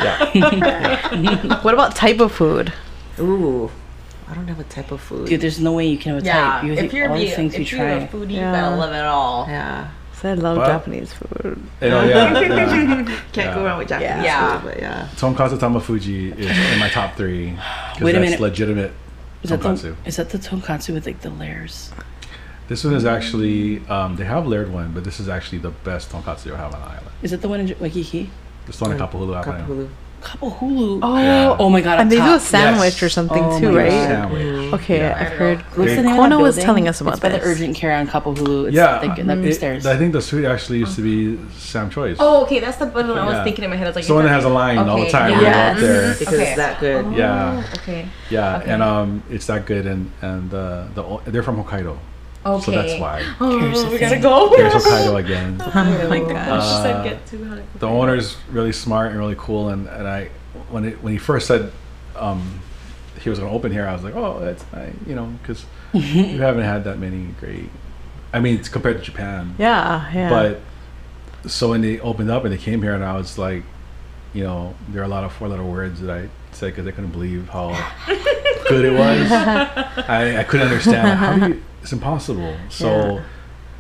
Yeah. what about type of food? Ooh, I don't have a type of food. Dude, there's no way you can have a Yeah, type. You if you're, all the be- things you if you're a try. foodie, you Yeah. better love it all. yeah, So I love Well- Japanese food. You know, yeah. the can't Yeah. go wrong with Japanese Yeah. food, but yeah. Tonkatsu Tamafuji is in my top three. Wait a that's minute. legitimate Is that, tonkatsu. the, is that the tonkatsu with like the layers? This one is actually um, they have layered one, but this is actually the best tonkatsu you have on the island. Is it the one in J- Waikiki? the one in Kapahulu Island. Kapahulu. Kapahulu. Oh, Yeah. Oh my god! and up they do a sandwich Yes. or something Oh too, right? Sandwich. Okay, Yeah. I've heard. What's the name of Kono was telling us about it's by the urgent care on Kapahulu. It's Yeah, like in the It- stairs. I think the suite actually used to be Sam Choi's. Oh, okay, that's the one I was Yeah. thinking in my head. I was like, it's the one that has a line all the time. yeah. when Yes. there. Because Okay. it's that good. Yeah, Okay. yeah, Okay. and um, it's that good, and and uh, the they're from Hokkaido, Okay. so that's why. Here's we gotta go. There's Hokkaido again. Oh my gosh. She said Uh, get to how the owner's really smart and really cool, and, and I when it, when he first said um, he was going to open here, I was like, oh, that's I, you know, because you haven't had that many great. I mean, it's compared to Japan, Yeah, yeah. but so when they opened up and they came here, and I was like, you know, there are a lot of four-letter words that I said because I couldn't believe how good it was. I, I couldn't understand how do you. It's impossible. So. Yeah.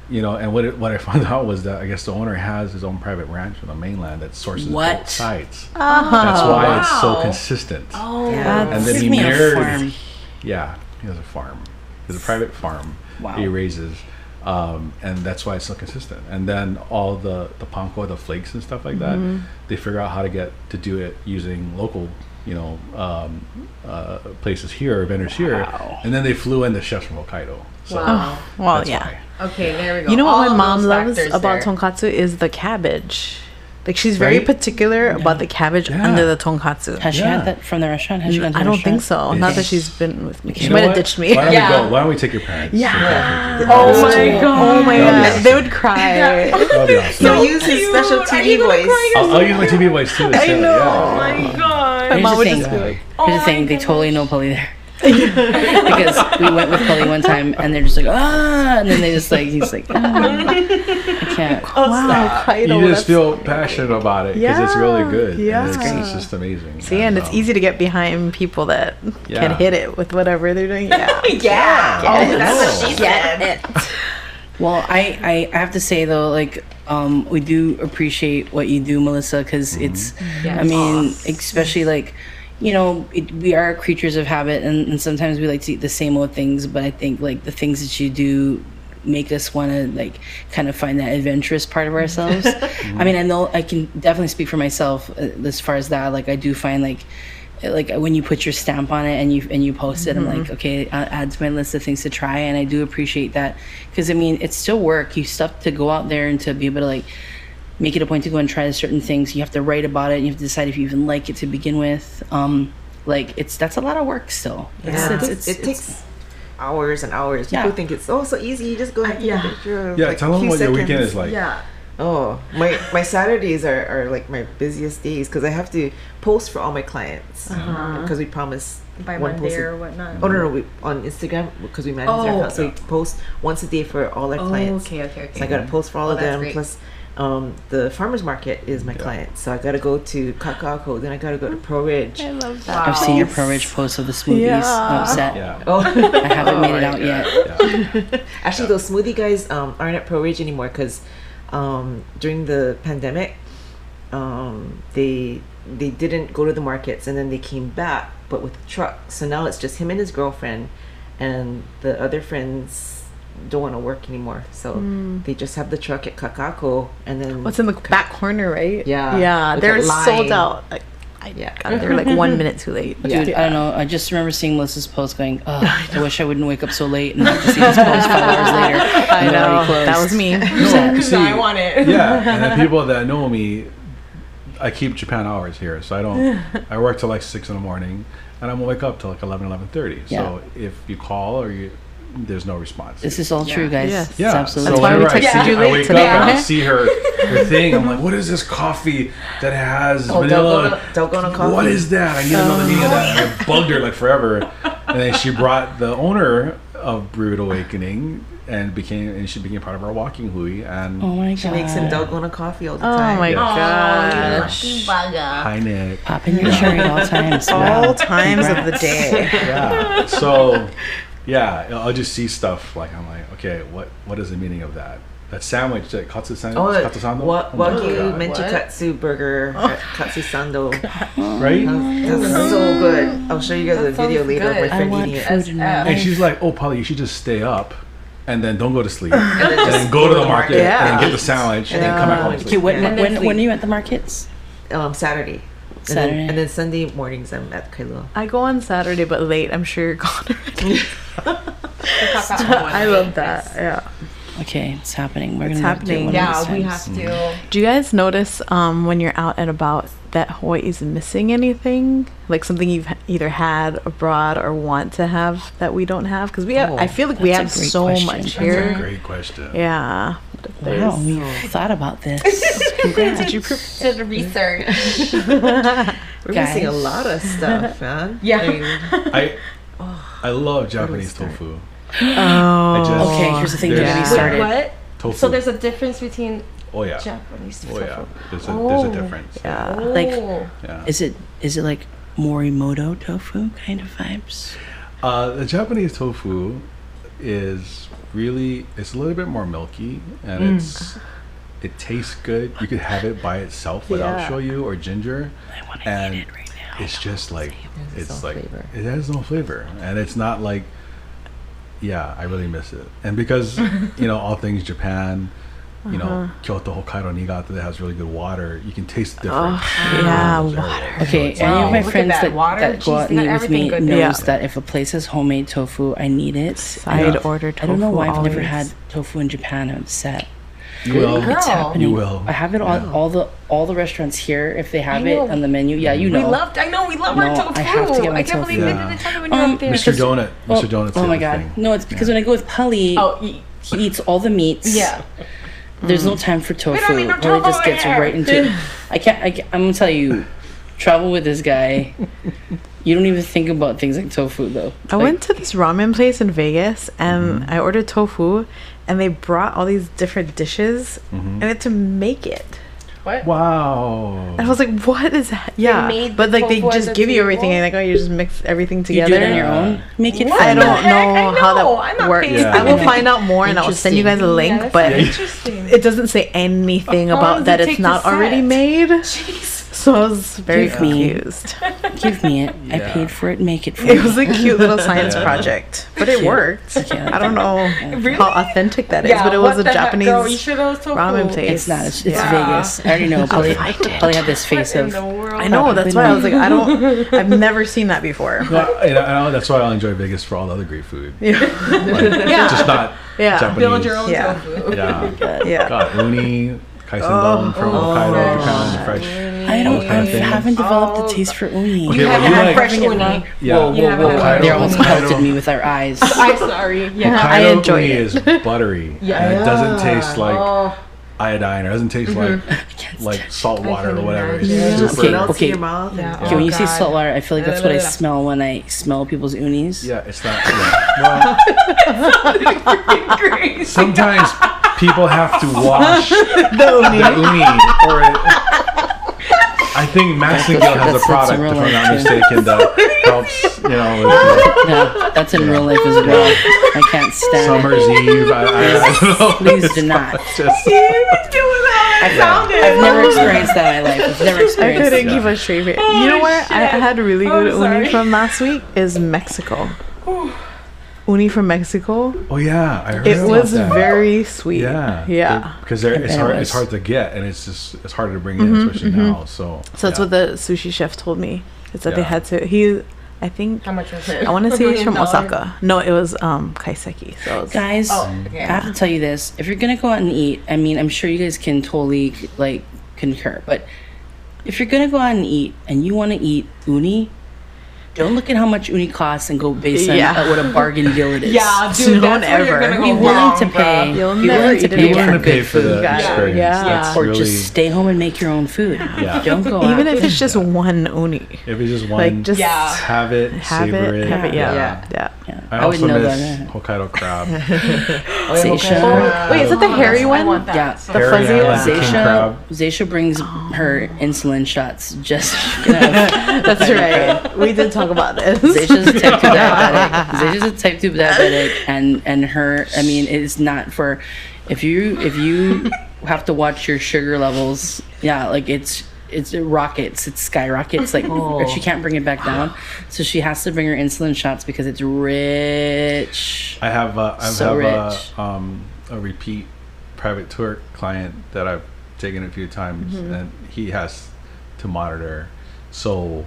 You know, and what it, what I found out was that I guess the owner has his own private ranch on the mainland that sources What? both sides. Uh-huh. That's why it's so consistent. Oh, Yeah. and then he me mirrored. farm. Yeah, he has a farm. He has a private farm Wow. he raises, um, and that's why it's so consistent. And then all the the panko, the flakes and stuff like that, Mm-hmm. they figure out how to get to do it using local, you know, um, uh, places here, vendors here, and then they flew in the chefs from Hokkaido. So Wow. Oh, well, that's yeah. why. Okay, there we go. You know what All my mom loves factors about there. tonkatsu is the cabbage. Like she's very Right? particular about the cabbage Yeah. under the tonkatsu. Has she Yeah. had that from the restaurant? Has she mm, gone to I don't think restaurant? so. Not that she's been with me. She You might have ditched me. Why don't Yeah. we go? Why don't we take your parents? Yeah. Oh That's my god! Oh my god! awesome. They would cry. That'd be awesome. So use his special TV voice. I'll, I'll use my TV voice too. I know. Yeah. Oh my god. Here's mom would thing. just be like, Here's the thing. They totally know Polly there. Because we went with Polly one time, and they're just like ah, and then they just like he's like ah, I can't. wow, Kaido, You just feel passionate about it because it's really good. yeah. And it's, it's just amazing. See, and it's um, easy to get behind people that Yeah. can hit it with whatever they're doing. Yeah. Yeah. Oh, that's no. what she said. Well, I, I I have to say though, like um, we do appreciate what you do, Melissa, because it's. I mean, especially like. You know, it, we are creatures of habit, and, and sometimes we like to eat the same old things. But I think like the things that you do make us want to like kind of find that adventurous part of ourselves. I mean, I know I can definitely speak for myself uh, as far as that. Like, I do find like uh, like when you put your stamp on it and you and you post it, I'm mm-hmm. like, okay, I'll add to my list of things to try, and I do appreciate that because I mean, it's still work. You still have to go out there and to be able to like make it a point to go and try certain things. You have to write about it. And you have to decide if you even like it to begin with. Um, like it's that's a lot of work still. Yeah. it's, it's, it takes hours and hours. Yeah. People think it's oh so easy. You just go ahead and yeah. a picture. Yeah, like, tell them few what your weekend is like. Yeah. Oh, my my Saturdays are, are like my busiest days because I have to post for all my clients because we promise By one Monday or whatnot. Oh no, no, we, on Instagram because we manage their Oh. account, so we post once a day for all our Oh, clients. okay, okay, okay. So I got to post for all Oh, of that's them. great. Plus, um, the farmers market is my client, so I got to go to Kakaako. Then I got to go to Pearlridge. I love that. I've seen your Pearlridge post of the smoothies Yeah. um, set. Yeah. Oh, I haven't made it out God. yet. yeah. Actually, those smoothie guys um, aren't at Pearlridge anymore because um, during the pandemic, um, they they didn't go to the markets and then they came back, but with a truck. So now it's just him and his girlfriend, and the other friends don't want to work anymore. So hmm. they just have the truck at Kakaako, and then What's in the back corner, right? Yeah. Yeah, they're sold out. Like, I Yeah. got there like one minute too late. Dude, I don't know. I just remember seeing Melissa's post going, oh, I wish I wouldn't wake up so late and not to see this post five hours later. I And they're already know. That was me. No, see, I want it. yeah, and the people that know me, I keep Japan hours here, so I don't. I work till like six in the morning, and I'm wake up till like 11, 11.30. Yeah. So if you call or you, there's no response. This is all true, guys. Yes. It's yeah, absolutely so why we whenever I texted see, you I late wake today, up and I okay? see her, her thing. I'm like, what is this coffee that has Oh, vanilla? Dalgona- Dalgona coffee. What is that? I need another meaning of that. And I bugged her like forever, and then she brought the owner of Brewed Awakening and became and she became part of our walking hui and Oh my god. She makes him Dalgona coffee all the Oh time. Oh my Yeah. gosh. hi Nick. Pop in your cherry all times. All Wow. times of the day. yeah. So, yeah, I'll just see stuff like I'm like, okay, what what is the meaning of that? That sandwich, that katsu sandwich, Oh, katsu sando, wa- Oh my Wagyu God. Menchikatsu burger at Katsu Sando. right? That's so good. I'll show you guys a video sounds later of my friend eating it. food in my SF. And life. she's like, oh, Polly, you should just stay up and then don't go to sleep, and then, just go to the market Yeah. and get the sandwich and then come back home. and Okay, sleep. when, when, when, when are you at the markets? Um, Saturday. And then, and then Sunday mornings I'm at Kailua. I go on Saturday, but late. I'm sure you're gone already. I love that. Yeah. Okay, it's happening. We're It's gonna do it happening. one of Yeah, these we times. have to. Do you guys notice um, when you're out and about that Hawaii's missing anything? Like something you've either had abroad or want to have that we don't have? Because we have, Oh, I feel like we have so question. much That's a here. Great question. Yeah. But Wow, we thought about this. Did you did research? We're missing a lot of stuff, man. Yeah. I mean, I I love Japanese tofu. Oh. just- Okay, here's the thing. There's- Don't get me Yeah. started. What? Tofu. So there's a difference between oh yeah. Japanese tofu. Oh yeah. tofu. There's a, there's Oh. a difference. Yeah. Like- Oh. Yeah. Is it is it like Morimoto tofu kind of vibes? Uh, the Japanese tofu is really it's a little bit more milky and Mm. it's it tastes good. You could have it by itself without Yeah. shoyu or ginger, I want to and eat it right now. it's just like There's it's no like flavor. it has no flavor, and it's not like yeah, I really miss it. And because you know all things Japan. You know, Uh-huh. Kyoto, Hokkaido, Niigata that has really good water. You can taste the Oh, difference. yeah, water. areas. So Okay, any like- of my look friends that that, water. that go out and eat with me everything good knows that if a place has homemade tofu, I need it. Side Yeah. order tofu. I don't know why I've never had tofu in Japan I'm set. You will. Girl. It's happening. You will. I have it on Yeah. all the all the restaurants here. If they have it on the menu, yeah, you know. We loved. I know we love our tofu. I have to get my I can't tofu. believe Yeah. they didn't tell me when you were Um, up there. Mr. Donut. Well, Mr. Donut's oh my god, thing. no! It's because when I go with Polly, Oh, y- he eats all the meats. yeah. There's no time for tofu. need no Polly tofu just gets here. right into. I can't. I can't, I'm gonna tell you, travel with this guy. You don't even think about things like tofu though. I Like, went to this ramen place in Vegas and I ordered tofu and they brought all these different dishes mm-hmm. and I had to make it. What? Wow. And I was like, what is that? Yeah. made but like they just at the give you everything and like, oh, you just mix everything You together. do it on your own. Make it What I don't heck? know I how that I'm works. Yeah. I will find out more and I'll send you guys a link, Yeah, that's but interesting. it doesn't say anything uh, about oh, that it it's take to not already made. Jeez. So I was very Give me- confused. Give me it. I Yeah. paid for it. Make it for me. It me. was a cute little science Yeah. project, but it Cute. worked. Yeah. I don't know Really? how authentic that is, Yeah, but it was a the heck, Japanese girl? You sure that was tofu? ramen place. It's not. It's, it's Yeah. Vegas. I already know. Polly, find it. Polly had this face What of. I know. Oh, that's why I was like, I don't. I've never seen that before. Well, you know, I know that's why I enjoy Vegas for all the other great food. Yeah. Like, Yeah. Just not Yeah. Japanese. Build your own Yeah. tofu. Yeah. Yeah. God, uni, kaisendon oh, from oh, Hokkaido, Japan, fresh. I don't. Kind of I haven't developed a taste for uni. Okay, You well, haven't had like- fresh uni. Yeah, Whoa, You whoa, whoa! had They Hokkaido- almost Hokkaido- pelted me with their eyes. I'm sorry. Yeah. I Hokkaido enjoyed uni it. is buttery. Yeah. And it doesn't taste like Oh, iodine. It doesn't taste mm-hmm. like like salt water or whatever. It's imagine. Just super. Okay, okay. your mouth. and- Yeah. Okay, when you oh, say Oh, salt water, I feel like that's what I smell when I smell people's unis. Yeah, it's not. Yeah. Well, sometimes people have to wash The uni. the uni or it, I think Massengill has a That's- that's product, if I'm not mistaken, that helps. You know, with Yeah, that's in real life as well. I can't stand summer's eve. I, I, I don't know. Please do not. Just, I've, I've never experienced that in my life. I've never I experienced couldn't it. keep a straight face. You know oh, what? I had really oh, good uni from last week. Is Mexico. Uni from Mexico. oh yeah, I heard It was that. very sweet. Yeah, Yeah. Because it's hard. was. It's hard to get, and it's just it's harder to bring in, especially now. So So that's yeah. what the sushi chef told me. Is that they had to. He, I think. How much was it? I want to say he's million from dollars? Osaka. No, it was um Kaiseki. So it was, Guys, Oh, I have to tell you this. If you're gonna go out and eat, I mean, I'm sure you guys can totally like concur, but if you're gonna go out and eat and you want to eat uni, don't look at how much uni costs and go based on Yeah. uh, what a bargain deal it is. Yeah, dude, Don't that's where you're ever. gonna Be willing wrong, to pay. bruh. You'll Be willing to pay You're willing to for pay good for the food. Yeah. experience. Yeah. That's Or really, just stay home and make your own food. Yeah. Don't go Even out. if it's just one uni, if it's just one, like just Yeah. have it, have savor it, it. have it. Yeah, Yeah. yeah. yeah. I, I, would also know miss that. Hokkaido crab. Zaysha. Oh, Wait, is it the hairy one? Yeah. The fuzzy one? the Zaysha, crab. Zaysha brings her insulin shots just That's right. We did talk about this. Zaysha's a type 2 diabetic. Zaysha's a type 2 diabetic and and her I mean it's not for if you if you have to watch your sugar levels, yeah, like it's it's it rockets, it skyrockets like or she can't bring it back down. So she has to bring her insulin shots because it's rich. I have uh, I So have rich. a, um, a repeat private tour client that I've taken a few times, Mm-hmm. and he has to monitor. So,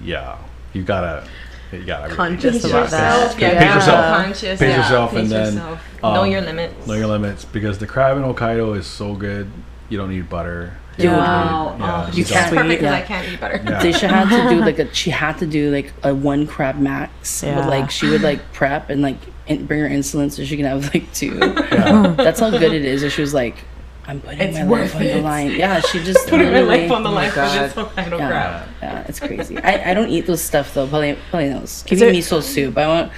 yeah, you gotta you gotta Conscious yeah, about that. pace- Yeah, pace yourself, Conscious, pace yeah. yourself, Pace and then yourself. know um, your limits. know your limits because the crab in Hokkaido is so good. You don't need butter. You Wow. need- yeah, oh, You can't- perfect yeah. I can't eat butter. Yeah. Zaysha had to do like a she had to do like a one crab max. Yeah. But like she would like prep and like in, bring her insulin so she can have like two. Yeah. That's how good it is. And she was like, I'm putting It's my worth life on the line. Yeah, she just Putting my life on the Oh my line for this God. Hokkaido yeah, crab. yeah, it's crazy. I, I don't eat those stuff though. Probably probably knows. Give me miso soup. I want,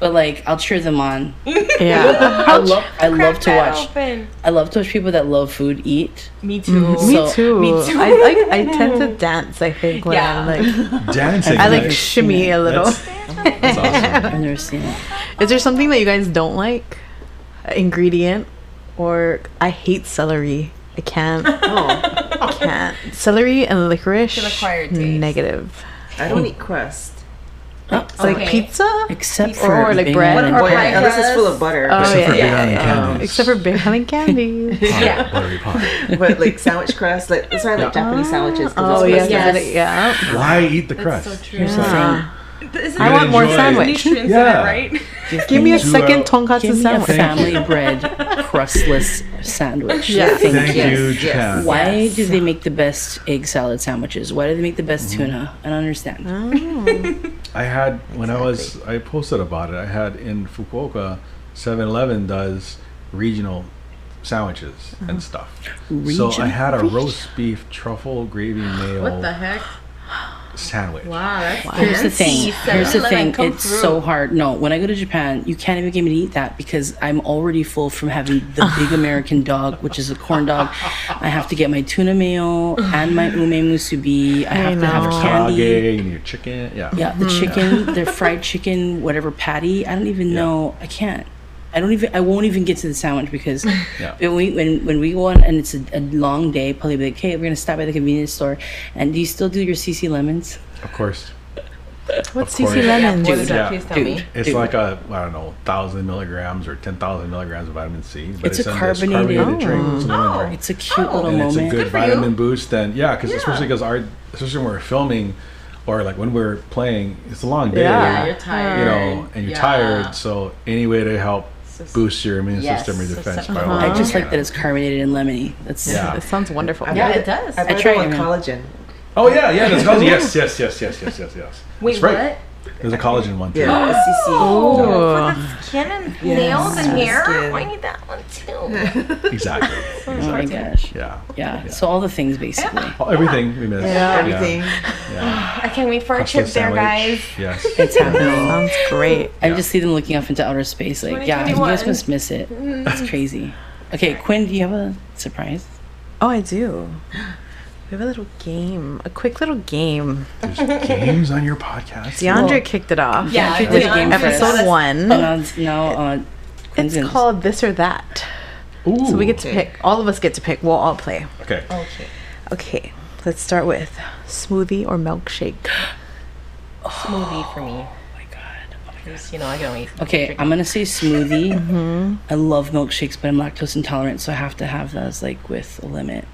but like I'll cheer them on. Yeah. I love I love to watch. open. I love to watch people that love food eat. Me too. Me So- too. Me too. I like. I tend to dance. I think when Yeah. I'm like, Dancing. I like right? shimmy a little. That's, that's awesome. I've never seen it. Is there something that you guys don't like? Ingredient, or I hate celery. I can't. Oh, I can't. Celery and licorice. It's an acquired taste. Negative. I don't eat crust. Oh, it's like Okay. pizza. Except Or- for or like bread. on a Or Well, pie yeah, unless it's full crust. of butter. Oh, um, Except for yeah, banana yeah, yeah. candies. Except for banana and candy. Yeah. buttery pie. but like sandwich crust, like that's why I like Japanese sandwiches. oh it's yeah, crust. Yes. yeah. Why eat the crust? That's so true. Here's the Yeah. Isn't I want more sandwich. nutrients in Yeah. it, right? Give me a second tonkatsu Give me a sandwich. family bread crustless sandwich. Yeah. Thank Thank you. you, Yes, yes. Why Yes. do they make the best egg salad sandwiches? Why do they make the best mm-hmm. tuna? I don't understand. Oh. I had when I was I posted about it. I had in Fukuoka, 7-Eleven does regional sandwiches and uh-huh. stuff. so I had a roast beef truffle gravy mayo What the heck? Sandwich. Wow, that's Here's the thing. fancy. Here's the thing. come It's through. so hard. No, when I go to Japan, you can't even get me to eat that because I'm already full from having the big American dog, which is a corn dog. I have to get my tuna mayo and my ume musubi. I have to have know. candy. Kage, and your chicken. Yeah. Yeah, the mm. chicken, the fried chicken, whatever patty. I don't even know. I can't. I don't even. I won't even get to the sandwich because Yeah. when we when when we go on and it's a, a long day, probably be like, hey, we're gonna stop by the convenience store. And do you still do your CC lemons? Of course. What's Of course. CC lemons? What is Yeah. that? Please tell me. Dude. It's Dude. like a I don't know thousand milligrams or ten thousand milligrams of vitamin C. But It's a in this carbonated- carbonated drink. Oh. It's a lemon. Oh. It's a cute Oh. little and it's a good Good for you. vitamin boost. And yeah, because especially because our especially when we're filming or like when we're playing, it's a long day. Yeah. Yeah, you're tired. You know, and you're Yeah. tired. So any way to help So- boost your immune Yes, system or so defense some- by all I just like that it's carbonated and lemony. That's Yeah. It sounds wonderful. I Yeah, buy it does. I I buy tried it it. with collagen. Oh yeah, yeah. There's collagen. Yes, yes, yes, yes, yes, yes, yes. Wait, That's right. what? There's a collagen one too. Yeah, oh, SCC. Oh, Ooh. for the skin and Yes, nails and for hair. skin. Oh, I need that one too. Exactly. Oh my gosh. Yeah. Yeah. So all the things basically. Oh, everything we missed. Yeah. Everything. Yeah. I can't wait for our trip there, guys. Yes. It's happening. Sounds great. I just see them looking off into outer space. Like, yeah, you guys 2021. must miss it. Mm. It's crazy. Okay, Quinn, do you have a surprise? Oh, I do. We have a little game, a quick little game. There's games on your podcast. DeAndre Well, kicked it off. Yeah, you did a game for us. Episode one. Now, now uh, It's gonna- called This or That. Ooh. So we get to pick. All of us get to pick. We'll all play. Okay. Okay. Okay. Let's start with smoothie or milkshake. Smoothie for me. Oh my god. Just, you know, I can only. Okay, I'm gonna say smoothie. Mm-hmm. I love milkshakes, but I'm lactose intolerant, so I have to have those like with a limit.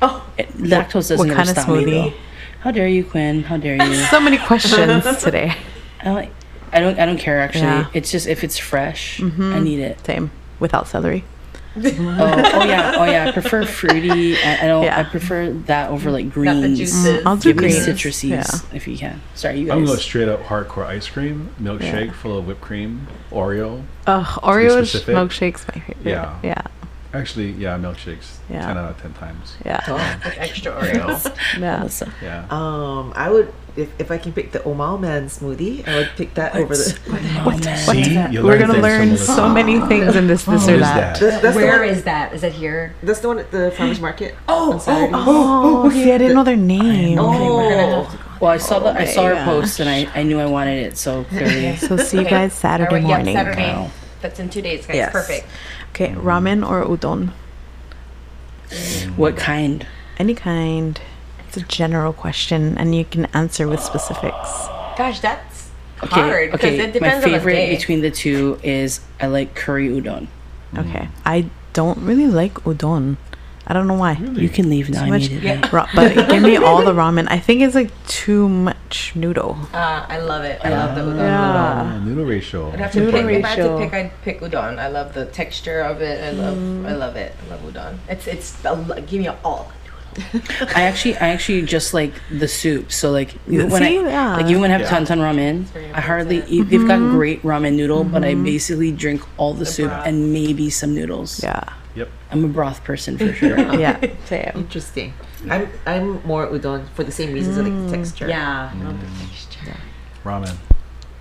Oh, It, lactose doesn't what ever kind of stop me, though. How dare you, Quinn? How dare you? So many questions today. I don't, like- I don't. I don't care actually. Yeah. It's just if it's fresh, I need it. Same. Without celery. Oh, oh yeah. Oh yeah. I prefer fruity. I, I don't. Yeah. I prefer that over like greens. the juices. I'll do Give me greens. citruses Yeah. if you can. Sorry, you guys. I'm gonna go straight up hardcore ice cream, milkshake full of whipped cream, Oreo. Uh, Oreo specific. milkshake's my favorite. Yeah. Yeah. Actually, yeah, milkshakes. Yeah. Ten out of ten times. Yeah. with extra Oreo. Yeah. Melissa. Yeah. Um, I would if, if I can pick the Omal Man smoothie, I would pick that over the. Oh, man. See, you We're gonna learn so Melissa. many things in this this What or is that. that? That's, that's Where one, is that? Is that here? That's the one at the farmers market. Oh, on Saturdays. Oh, see, I didn't know their name. Oh. Well, I saw the I saw her my post and I, I knew I wanted it. So clearly, So see you guys Saturday Alright, morning. Yep, Saturday. Wow. That's in two days, guys. Yes. Perfect. Okay, ramen or udon? what kind? Any kind. It's a general question, and you can answer with specifics. Gosh, that's Okay, hard because okay. it depends My on the favorite day. between the two is I like curry udon. Okay, I don't really like udon. I don't know why. You can leave now Too much, immediately. Ra- but give me all the ramen. I think it's like too much noodle. Uh, I love it. I love the udon. Yeah. Oh, noodle ratio. I'd have to Noodle pick. If I had to pick, I'd pick udon. I love the texture of it. I love. I love it. I love udon. It's it's. a lo- Give me all. I actually I actually just like the soup. So like even when See? I Yeah. like even when I have Yeah. tantan ramen, I hardly important. eat. They've got Mm-hmm. great ramen noodle, but I basically drink all the, soup broth. and maybe some noodles. Yeah. Yep. I'm a broth person for sure. Yeah. Same. Interesting. I'm I'm more udon for the same reasons. I like the mm, texture. Yeah. Mm. Ramen.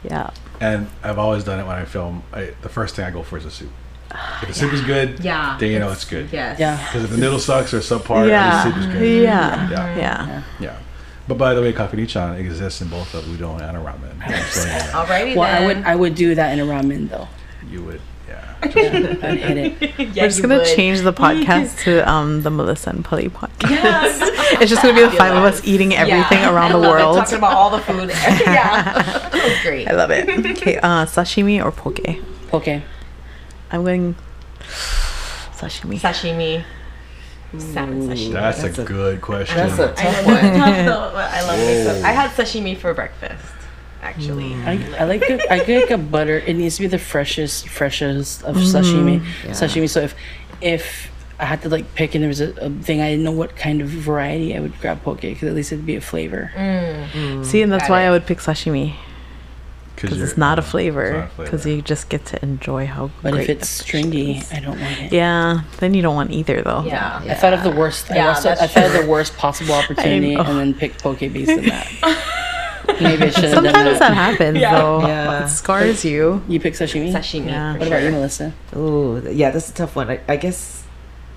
Yeah. And I've always done it when I film. I, the first thing I go for is a soup. If the soup is good, Yeah. then you know it's good. Yes. yeah. Because if the noodle sucks or subpar, Yeah. the soup is good. Yeah. Yeah. Yeah. Yeah. But by the way, kakunichan exists in both a udon and a ramen. I'm just letting. Alrighty Well, I then. would I would do that in a ramen though. You would, yeah. I'd hit it. Yeah, We're just gonna would. change the podcast to um the Melissa and Polly podcast. it's just gonna be the five of us eating everything Yeah, around I the love it. world. Talking about all the food. yeah. That great. I love it. Okay, uh, sashimi or poke? Okay. I'm going sashimi. Sashimi. Salmon sashimi. That's, That's a, a- good question. That's a I tough one. it's tough though, but I love it. Whoa. So- I had sashimi for breakfast, actually. I, I like the, I like a butter. It needs to be the freshest freshest of sashimi. Yeah. Sashimi. So if if I had to like pick and there was a, a thing I didn't know what kind of variety I would grab poke because at least it'd be a flavor. Mm. See, and that's Got why it. I would pick sashimi because it's not a flavor. Because you just get to enjoy how But great if it's stringy, is. I don't want it. yeah, then you don't want either though. Yeah. I thought of the worst. I, Yeah, also, I thought of the worst possible opportunity and then picked poke based on that. Maybe I should have Sometimes that that. happens Yeah. though. Yeah. It scars you. You pick sashimi. Sashimi. Yeah. for What about you. Melissa? Oh, yeah, that's a tough one. I, I guess,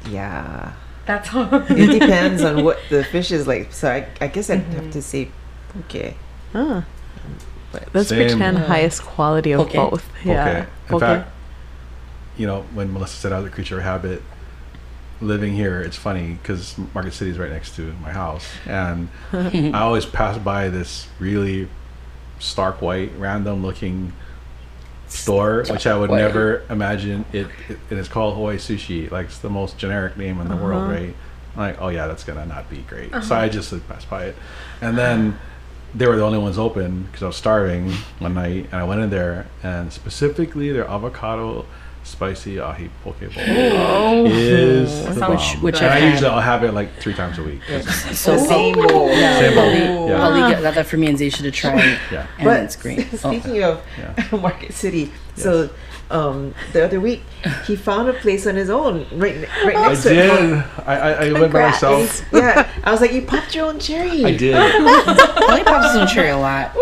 yeah. That's hard. It depends on what the fish is like. So I, I guess I'd have mm-hmm. to say, okay. But Let's Same. pretend Yeah. highest quality of Poke. both. Yeah. Okay. In Poke. fact, you know, when Melissa said I was a creature of habit, living here, it's funny because Market City is right next to my house, and I always pass by this really stark white, random-looking store, which I would never imagine it, it. And it's called Hawaii Sushi, like it's the most generic name in the world, Uh-huh. right? I'm like, oh yeah, that's gonna not be great. So I just like, passed by it, and then they were the only ones open because I was starving one night, and I went in there, and specifically their avocado spicy ahi poke bowl is the bomb. Which- which and I've I usually I'll have it like three times a week. 'cause- So same bowl. Same bowl. Yeah. Holly got got that for me and Zaysha to try. Yeah. And But it's great. Oh, speaking of Yeah. Market City, so um, the other week he found a place on his own right right I next to it. did. I, I, I went by myself. Yeah, I was like, you popped your own cherry. I did. Holly pops his own cherry a lot.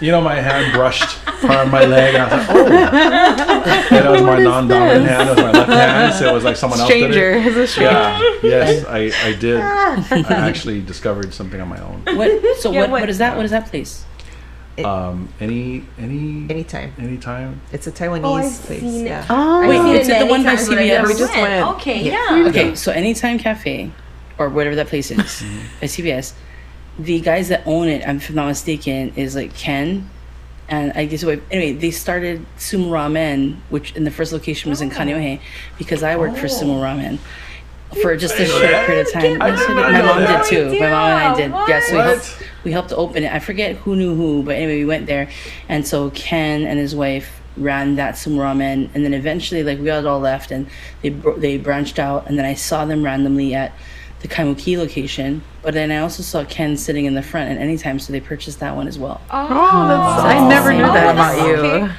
You know, my hand brushed on my leg, and I was like, oh. and it was my non-dominant hand. It was my left hand, so it was like someone Stranger. else did It's a it. stranger. Yeah. Yes, I, I did. I actually discovered something on my own. What? So Yeah, what, what- what is that? What is that place? Um, any, any, Anytime. anytime. It's a Taiwanese Oh, place. yeah. Oh, Wait, it's it at the one by many times, CVS. We just went. Okay, Yeah. yeah. Okay, so Anytime Cafe, or whatever that place is, Mm-hmm. at CVS, the guys that own it, if I'm not mistaken, is like Ken. And I guess anyway, they started Sumo Ramen, which in the first location was in oh. Kaneohe, because I worked for Sumo oh. Ramen for just a short period of time. I Yes, did my mom did too. My mom and I did. What? Yes, we What? helped. We helped to open it. I forget who knew who, but anyway, we went there, and so Ken and his wife ran that sumo ramen, and then eventually, like we all all left, and they they branched out, and then I saw them randomly at the Kaimuki location, but then I also saw Ken sitting in the front at any time, so they purchased that one as well. Oh, oh that's, I never knew Oh, that about you. okay.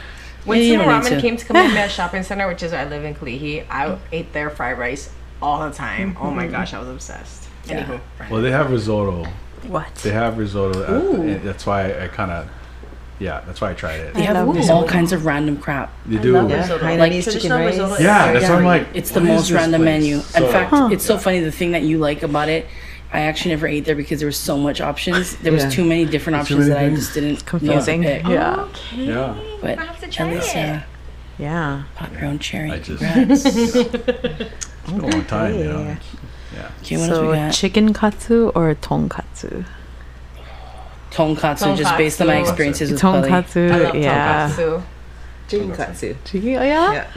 When Yeah, you Sumo don't need Ramen to. came to Kamehameha Shopping Center, which is where I live in Kalihi, I ate their fried rice all the time. Oh my gosh, I was obsessed. Anywho, Well, they have risotto. What? They have risotto. Uh, at, that's why I kind of, yeah, that's why I tried it. They have love all risotto. kinds of random crap. You do. love Yeah, Risotto. Hainanese Like chicken traditional rice. risotto. Yeah, that's why I'm like. It's the what is most this random place? menu. So- In fact, it's so funny. The thing that you like about it, I actually never ate there because there was so much options. There was Yeah. too many different Too options many that I things. just didn't Confusing. know what to pick. Yeah. Yeah. But I have to try least it. Yeah. pop your own cherry. I just- Congrats. It's been a long time, you know. Okay. Yeah. okay, what else So we got? chicken katsu or tonkatsu? Tonkatsu, just based on my experiences with Peli. Tonkatsu, I love yeah. tonkatsu. Chicken katsu. Chicken, oh yeah. Yeah.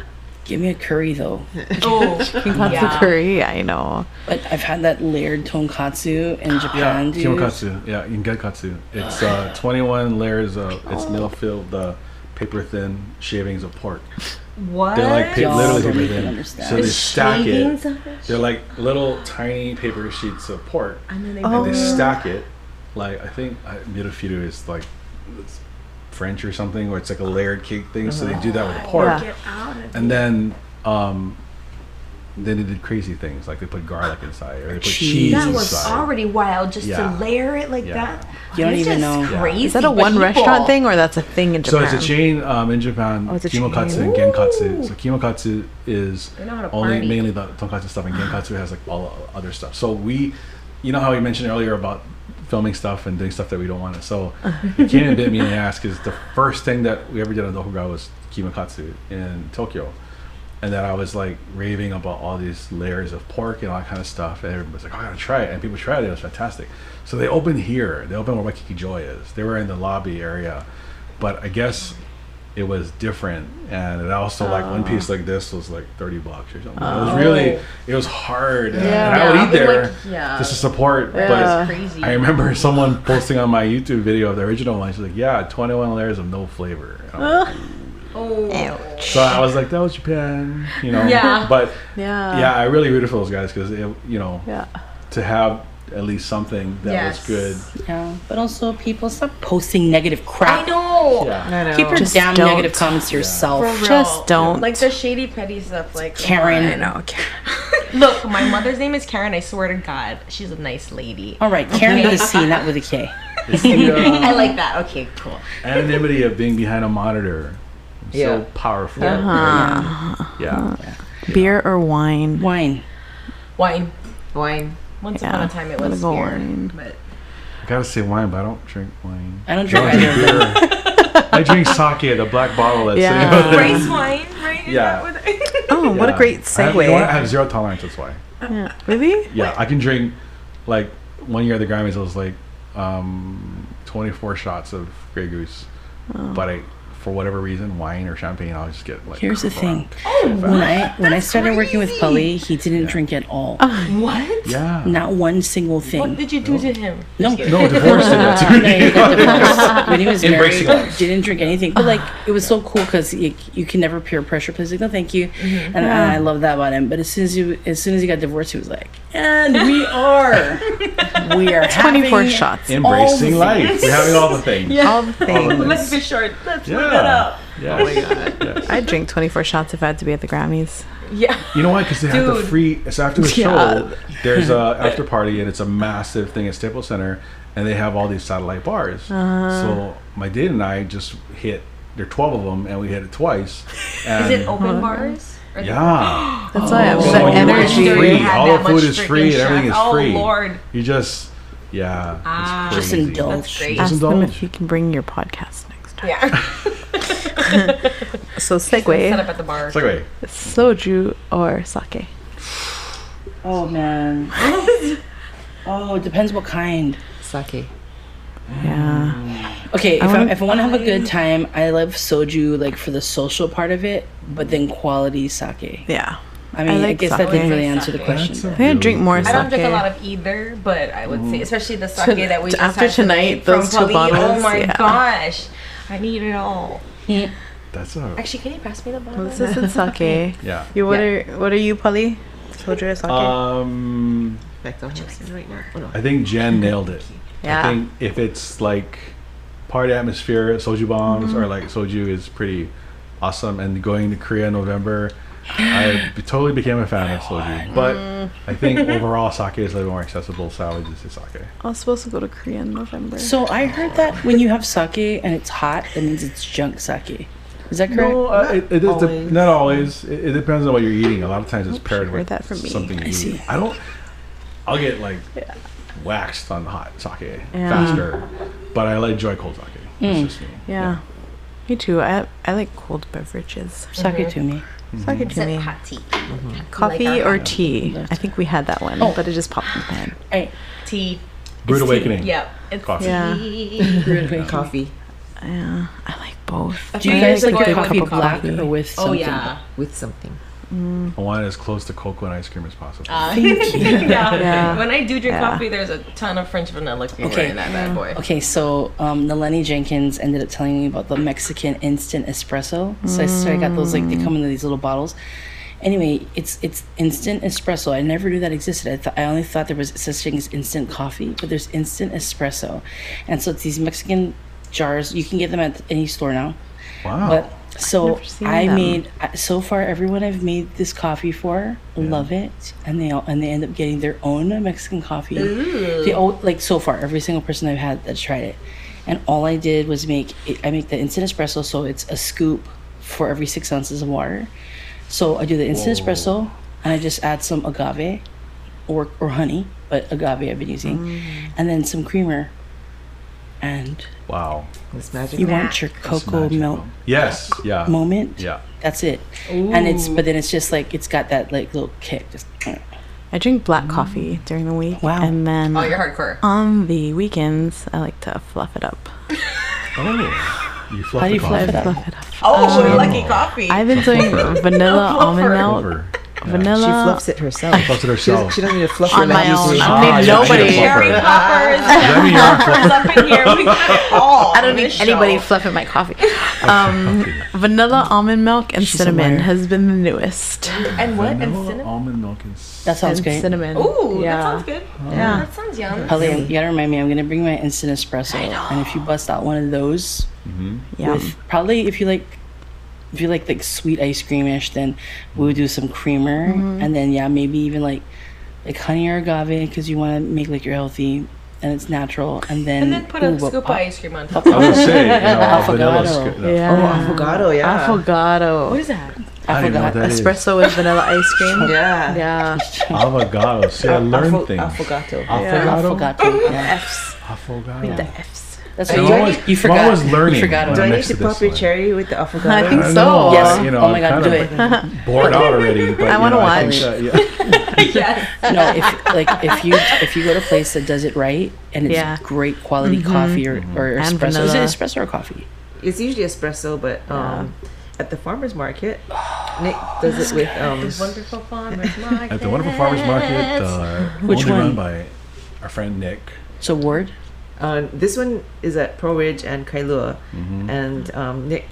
Give me a curry though. Oh, Chicken katsu Yeah. curry. I know. But I've had that layered tonkatsu in Yeah, Japan, dude. kimukatsu. Yeah, ingenkatsu. It's uh, 21 layers of, it's meal filled, uh, paper thin shavings of pork. what? They're like pa- literally don't paper thin. understand. So they The stack it. it? They're like little tiny paper sheets of pork, And then they Oh. and they stack it. Like I think uh, Mirafido is like it's French or something, where it's like a layered cake thing. So they do that with pork, Yeah. get out of and then um, then they did crazy things like they put garlic inside or they put Cheese. cheese That was inside. already wild just Yeah. to layer it like Yeah. that. You don't It's even just know. Yeah. Crazy. Is that a one people- restaurant thing or that's a thing in japan So it's a chain um, in Japan. Oh, it's a Kimukatsu chain. and Genkatsu. So Kimukatsu is They know how to only party. mainly the tonkatsu stuff, and Genkatsu has like all other stuff. So we, you know how we mentioned earlier about filming stuff and doing stuff that we don't want to. So it came and bit me in the ass because the first thing that we ever did on Dokuga was Kimukatsu in Tokyo. And then I was like raving about all these layers of pork and all that kind of stuff. And everybody was like, oh, I gotta try it. And people tried it. It was fantastic. So they opened here. They opened where Waikiki Joy is. They were in the lobby area. But I guess it was different. And it also, like, one piece ah. like this was like 30 bucks or something. It was oh. really, it was hard. And- And I would Yeah, eat there like, yeah. just to support. Yeah. But crazy. I remember someone posting on my YouTube video of the original one. She's like, "Yeah, 21 layers of no flavor." And I'm like, Oh. So I was like, that was Japan, you know. Yeah. But Yeah. yeah, I really rooted for those guys because you know Yeah. to have at least something that Yes. was good. Yeah, but also people stop posting negative crap. I know. Yeah. I know. Keep your Just damn don't. negative comments to yourself. For. Just don't. Like the shady petty stuff. Like Karen. come on. Look, my mother's name is Karen. I swear to God, she's a nice lady. All right, Karen with a C, not with a K. The uh, I like that. Okay, cool. anonymity of being behind a monitor. Yeah. So powerful. Uh-huh. Yeah. Beer or wine? Wine. Wine. Wine. Once Yeah, upon a time, it was go beer, wine. but I gotta say wine, but I don't drink wine. I don't drink I drink beer. I drink sake, the black bottle that's Yeah. sitting there. rice wine, right? Yeah. that what- Oh, what a Yeah. great I have, you know? I have zero tolerance. That's why. Yeah. Really? Yeah, I can drink like one year at the Grammys. I was like um, 24 shots of Grey Goose, Oh. but I, for whatever reason, wine or champagne, I'll just get like. Here's the thing. Oh, crunk so When. I when I started working with Polly, he didn't drink at all. Oh, what? Yeah. Not one single thing. What did you do to him? No. No, divorced did that to No, he got me. divorced. when he was married, Embracing life. didn't drink anything. But like, it was so cool because you, you can never peer pressure. Because like, no, thank you, mm-hmm. and, and I love that about him. But as soon as you, as soon as he got divorced, he was like, and we are, we are 24 having shots. Embracing life. We're having all the things. All the things. Life is short. Let's Yeah. Look that up. Yes. Oh my god. Yes. I'd drink 24 shots if I had to be at the Grammys. Yeah. You know why? Because they have the Dude. free. So after the Yeah. show, there's a after party, and it's a massive thing at Staples Center, and they have all these satellite bars. So my date and I just hit. There are twelve of them, and we hit it twice. And Is it open bars? Or the- Yeah. That's why I have So the you watch energy. free, Had all that the food is free, and everything is shots. Oh, free. Lord. You just, yeah, Ah. it's Just crazy. indulge. That's great. Just Ask them indulge. if you can bring your podcast next time. Yeah. So Set segue, up at the bar. It's like, wait, soju or sake? Oh man. oh, it depends what kind. Sake. Yeah. Mm. Okay, if I I, wanna- if I want to have a good time, I love soju like for the social part of it, but then quality sake. Yeah. I mean, I, like guess that sake. didn't really answer the Sake. question. That's a but- I drink more sake. I don't drink a lot of either, but I would say, mm. especially the sake that we just after had tonight, those two Pauline. Oh my yeah. gosh, I need it all. That's a Actually, can you pass me the bottle? Well, this is sake. yeah. You what are what are you, Polly? Soju or sake? Um, Back to Hudson right now. Oh, no. I think Jen nailed it. Yeah. I think if it's like party atmosphere, soju bombs or like soju is pretty awesome. And going to Korea in November, I totally became a fan of soju. But I think overall sake is a little more accessible, so I would just say sake. I was supposed to go to Korea in November. So I heard that when you have sake and it's hot, it means it's junk sake. Is that correct? No, uh, it, it is de- not always. It, it depends on what you're eating. A lot of times it's paired with that from me. something you I see. eat. I don't. I'll get like waxed on hot sake Yeah. faster, but I like enjoy cold sake. Mm. just me. yeah. Me too. I I like cold beverages. Sake to me. Sake to Except me. hot tea. Mm-hmm. Coffee like our or tea? I think we had that one, Oh. but it just popped in my head. Hey, Tea. Brewed It's tea. awakening. Yep. It's Coffee. Yeah. tea. Coffee Yeah, I like both. do you few guys years like ago, your I coffee with black coffee. or with oh, something? Oh yeah. with something. I want it as close to cocoa and ice cream as possible. Uh, yeah. Yeah. When I do drink Yeah. coffee, there's a ton of French vanilla creamer Okay. in that bad boy. Okay, so um, Naleni Jenkins ended up telling me about the Mexican instant espresso. So I started got those like they come in these little bottles. Anyway, it's it's instant espresso. I never knew that existed. I thought I only thought there was such thing as instant coffee, but there's instant espresso, and so it's these Mexican jars. You can get them at any store now. wow. But so I them. made so far everyone I've made this coffee for love it, and they all and they end up getting their own Mexican coffee. They all like so far every single person I've had that tried it, and all I did was make it, I make the instant espresso, so it's a scoop for every six ounces of water. So I do the instant espresso, and I just add some agave, or or honey, but agave I've been using, Mm. and then some creamer. And wow. It's magic. you want your cocoa magical. milk Yes. Yeah. moment. Yeah. That's it. And it's but then it's just like it's got that like little kick. Just I drink black coffee during the week. Wow. And then Oh, you're hardcore. on the weekends, I like to fluff it up. Oh. You fluff How do you fluff it up? Fluff it up. Oh, Um, lucky coffee. I've been doing vanilla almond milk. Over. vanilla. She fluffs it herself. Fluffs it She herself. doesn't, she doesn't need to fluff On her my like own. usually. I don't need Ah, nobody. I Cherry fluffer. poppers. Does that mean you're on fluffer? up in here. We got it all. I don't need anybody show. fluffing my coffee. Um, vanilla almond milk and She's cinnamon liar. has been the newest. And what? And cinnamon. almond milk is. That sounds and great. cinnamon. Ooh, yeah. that sounds good. Yeah. That sounds yum. Holly, you gotta remind me. I'm gonna bring my instant espresso, and if you bust out one of those, Yum. with probably if you like, if you like like sweet ice creamish, then we would do some creamer, Mm-hmm. and then yeah, maybe even like like honey or agave because you want to make like you're healthy and it's natural, and then And then put ooh, a scoop of ice cream on top. I was say, you know, vanilla. Affogato. sc- no. Yeah. Oh, avocado, yeah. Affogato. What is that? I I didn't know what forgot. that is. Espresso with vanilla ice cream. Yeah. Yeah. Avocado. See, I learned Affo- things. Affogato. Affogato. Affogato. Yeah. F's. Affogato. The F's. That's I'm what you, always- you I'm forgot. always learning You forgot Do I'm I need to to pop your one. cherry with the avocado? I think so. know, Yes. You know, Oh my I'm God, kind do of bored out already. But, I wanna know, think watch. that- yeah. yes. no, if like if you if you go to a place that does it right and it's Yeah. great quality coffee or, or And espresso, is it espresso or coffee? It's usually espresso, but um, at the farmer's market, Nick does it with um, Wonderful farmers market. At the wonderful farmers market, uh, Which one? run by our friend Nick. So word. Uh, this one is at Pearlridge and Kailua, Mm-hmm. and um, Nick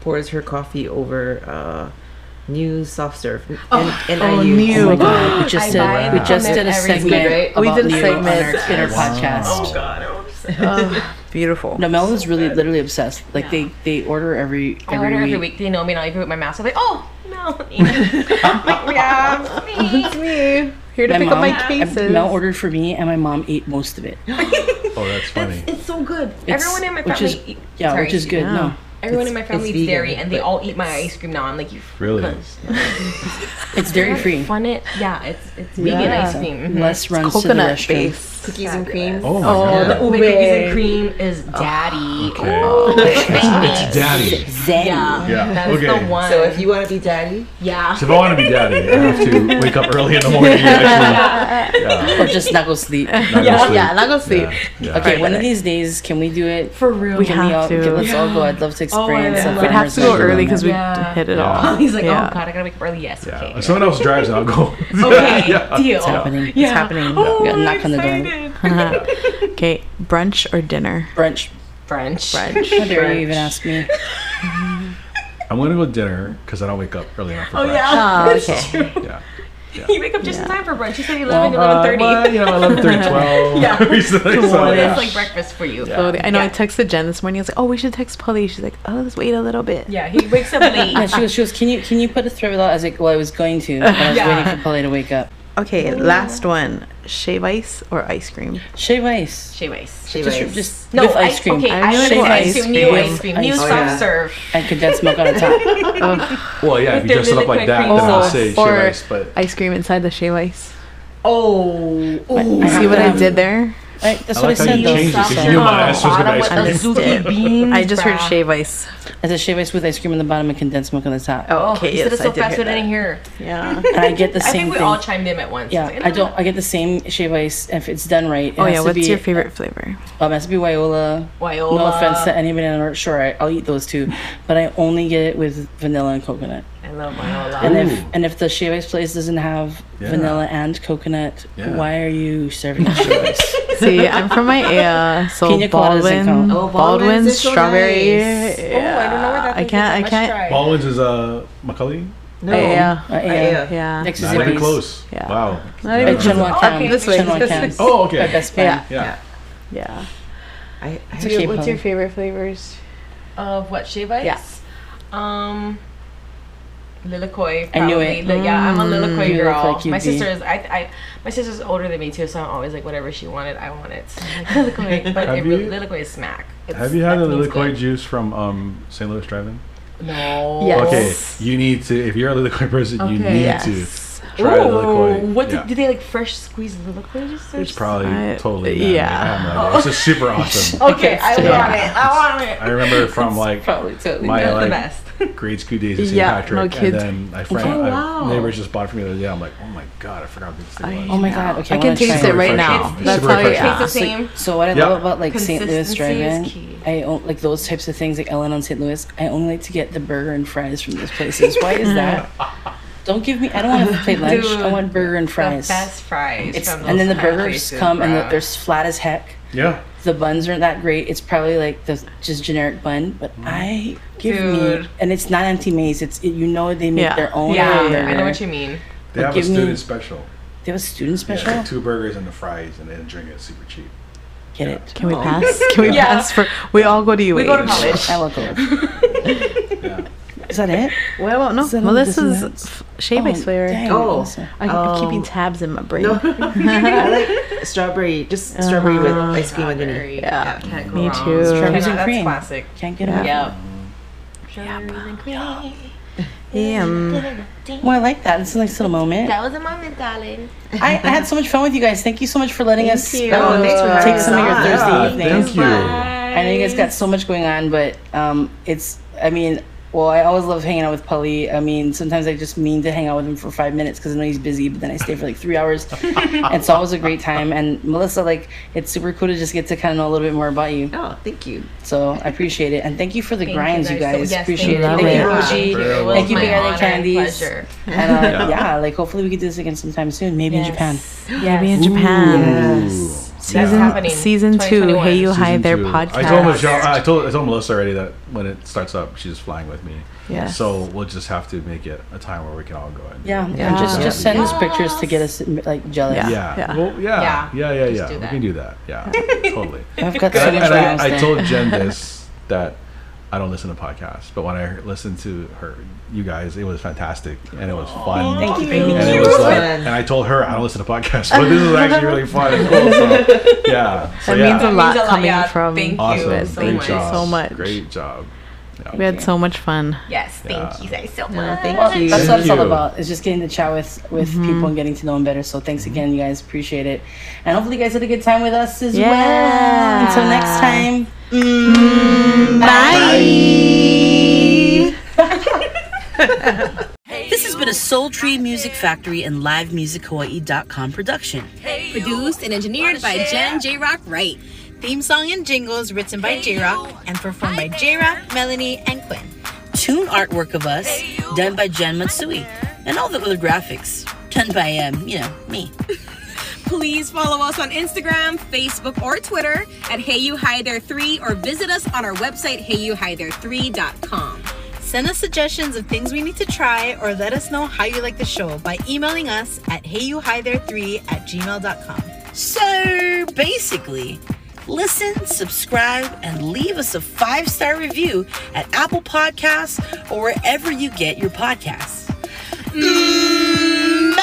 pours her coffee over uh, new soft serve. Oh. N- Oh, NIU. new. Oh my god, we just did buy we just did a segment right? We did a segment. on our, in our podcast. Oh god. I'm obsessed. Oh, beautiful. No, Mel was really literally obsessed. Like they they order every I every, order week. every week. They know me now. Even with my mask, I'm like, oh no. like, yeah, me. It's me. Here to My pick mom, up my cases. Mel ordered for me, and my mom ate most of it. Oh, that's funny. It's so good. It's- everyone in my which family, is- Yeah, sorry, which is good. Yeah. No, Everyone in my family it's eats vegan, dairy, and they all eat my ice cream now. I'm like, you Really? it's dairy free. fun it. Yeah, it's it's vegan ice cream. Less runs to the coconut restroom. base. Cookies and cream. Oh, my Oh, God. the Ube ube. cookies and cream is daddy. Okay. Oh, It's daddy. Zen. Yeah, Yeah, that's okay. the one. So if you want to be daddy, yeah, So if I want to be daddy, I have to wake up early in the morning and actually yeah, Or just not go sleep. not go Yeah, sleep. yeah, not go sleep. Yeah, yeah. Okay, one of these days, can we do it? for real. We Can have we all, to. okay, let's all go. I'd love to I experience. Oh, love a it. We'd have to go early because we Yeah. hit it Yeah. all. He's like, oh, Yeah. oh god, I gotta wake up early. Yes, Yeah. okay. If someone else drives, I'll go. Okay, Yeah. deal. It's happening. Yeah. It's happening. Oh, Yeah, knock on the door. Okay, brunch or dinner? Brunch. Brunch. Brunch. How dare you even ask me? I'm gonna go dinner because I don't wake up early enough for Oh brunch. yeah. Oh, That's okay. true. Yeah. You wake up just in time for brunch. You said 11, Uh, 11.30. well, you know, 11, 12. Yeah. recently, so, Well, yeah. It's like breakfast for you. Yeah. So I know I texted Jen this morning. I was like, "Oh, we should text Polly." She's like, "Oh, let's wait a little bit." Yeah, he wakes up late. Yeah, she goes, she goes, can you can you put a thread without? I was like, well, I was going to, but I was Yeah. waiting for Polly to wake up. Okay, last one: shave ice or ice cream? Shave ice. Shave ice. shave Just, ice. just No, with ice cream. Okay, I I like like ice ice cream. cream. New ice cream. New Ice soft cream. serve. and condensed milk on the top. Oh. Well, yeah, if you dress it up like that, cream then I'll sauce. say shave Or- ice. But Ice cream inside the shave ice. Oh. I See what I did there? I, that's I what like I how said. you though. changed it you knew my answer was gonna be ice with cream. it. beans, I just heard bruh. shave ice. I said shave ice with ice cream on the bottom and condensed milk on the top. Oh, Okay, you said yes, it so I did fast we didn't that. hear. Yeah. And I get the I same think we thing. all chimed in at once. yeah, Like, I don't. I get the same shave ice if it's done right. It Oh has yeah. to What's be, your favorite flavor? Um, it has to be Waiola. Waiola. No offense to anybody on the North Shore. I, I'll eat those too, but I only get it with vanilla and coconut. I love Waiola. And Ooh. if and if the shave ice place doesn't have Yeah. vanilla and coconut, Yeah. why are you serving shave ice? See, I'm from my area, so Pina Baldwin. Oh, Baldwin's Baldwin's is so strawberry. nice. Oh, I don't know where that I can't. I can't. try. Baldwin's is uh, McCully. No. Yeah. Uh, yeah. yeah. Yeah. Next to Not even close. Yeah. Wow. Not even Never heard Chun Wah Okay, this way, Chun Wah this Kam. way. that. Oh, okay. My best Yeah. friend. Yeah. Yeah. I, I It's okay, What's your favorite flavors? Of what shave ice? Yeah. Um, Lilikoi. I knew probably. it. Li- yeah, I'm a Mm. Lilikoi You look girl. like my sister is. I, I. My sister's older than me too, so I'm always like, whatever she wanted, I want it. So like, Lilikoi, but Have it, you- Lilikoi is smack. It's, Have you had that the means liquid good. juice from um, St. Louis Drive-In? No. Yes. Okay, you need to. If you're a liquid person, you need Yes. to try the Ooh, liquid. what yeah. do, do they like fresh squeezed Lilikoi juice? or It's probably I- totally man-made. yeah. I have no idea. It's just super awesome. Okay, I Yeah. want it. I want it. I remember from like Probably totally. my That's the like best. grade school days in St. Yeah, Patrick, no and kids. then my friend, Oh, my wow. neighbors just bought it for me the other day. I'm like, oh my god, I forgot what this thing was. Oh my god. Okay, I I can taste it. it right now. It's That's super how you yeah. Tastes the same. So what I love about like St. Louis Consistency is Drive-In, key. I own like those types of things like Ellen on St. Louis. I only like to get the burger and fries from those places. Why is that? Don't give me. I don't want to play lunch. I Dude, want burger and The fries. best fries. It's, from and then the those kind of burgers places, come and the, they're flat as heck. Yeah. The buns aren't that great. It's probably like the just generic bun, but I give me and it's not empty maze. It's it, you know they make Yeah. their own. Yeah, burger. I know what you mean. They have a give me- student special. They have a student special. Yeah, two burgers and the fries, and then drink it super cheap. Get it? Can we pass? Can we Yeah. pass for? We all go to UH. We go to college. I will go. Yeah. Is that it? Well, well no. Is that Well, this this and is that? f- shea base flavor. dang, Oh. Melissa. I, I'm keeping Um, tabs in my brain. No, I like strawberry, just strawberry with ice cream underneath. Strawberry. Yeah, can't go me wrong. too. Strawberries and That's cream. classic. Can't get enough. Yep. Yeah. um, Well, I like that. It's a nice little moment. That was a moment, darling. I, I had so much fun with you guys. Thank you so much for letting us you. uh, Oh, thanks for take some of your. Thursday Yeah, evenings. thank you. I know you guys got so much going on, but um, it's. I mean, well, I always love hanging out with Pali. I mean, sometimes I just mean to hang out with him for five minutes because I know he's busy, but then I stay for like three hours. And it's always a great time. And Melissa, like, it's super cool to just get to kind of know a little bit more about you. Oh, thank you. So I appreciate it, and thank you for the Thank grinds, you so- guys. yes, appreciate it. thank Thank you, you. Roji. It was Thank you, my Big Island Candies. pleasure. And uh, Yeah. yeah, like hopefully we can do this again sometime soon, maybe in Japan. Maybe in Japan. Yes. Season happening. season two. Hey, you hi Season there podcast. I told Michelle, I told I told Melissa already that when it starts up, she's flying with me. Yes. So we'll just have to make it a time where we can all go. And Yeah, Yeah. and just just send us pictures to get us like jealous. Yeah. Yeah. Yeah. Well, yeah. Yeah. Yeah. Yeah. Yeah. We can do that. Yeah. totally. I've got so And, much and I, I told Jen this that I don't listen to podcasts, but when I listen to her, you guys, it was fantastic and it was fun. Thank you, Thank baby. and it was like, Fun. and I told her I don't listen to podcasts, but this is actually really fun and cool. So, yeah. So, That yeah. means a lot means a lot, coming yeah. from. Thank you Awesome. guys. so Great much. job. So much. Great job. Yeah. We had so much fun. Yes, thank Yeah. you guys so much. thank Well, you. that's what Thank it's all about. It's just getting to chat with with mm-hmm. people and getting to know them better. So thanks again, you guys. Appreciate it, and hopefully you guys had a good time with us as Yeah. well. Until next time. Mm. Mm. This has been a Soul Tree Music Factory and LiveMusicHawaii.com production. Produced and engineered by Jen J Rock Wright. Theme song and jingles written by J Rock and performed by J Rock, Melanie, and Quinn. Tune artwork of us done by Jen Matsui, and all the other graphics done by um, you know, me. Please follow us on Instagram, Facebook, or Twitter at Hey You Hi There 3 or visit us on our website, heyyouhithere3.com. Send us suggestions of things we need to try or let us know how you like the show by emailing us at heyyouhithere3 at gmail.com. So basically, listen, subscribe, and leave us a five star review at Apple Podcasts or wherever you get your podcasts. Mm,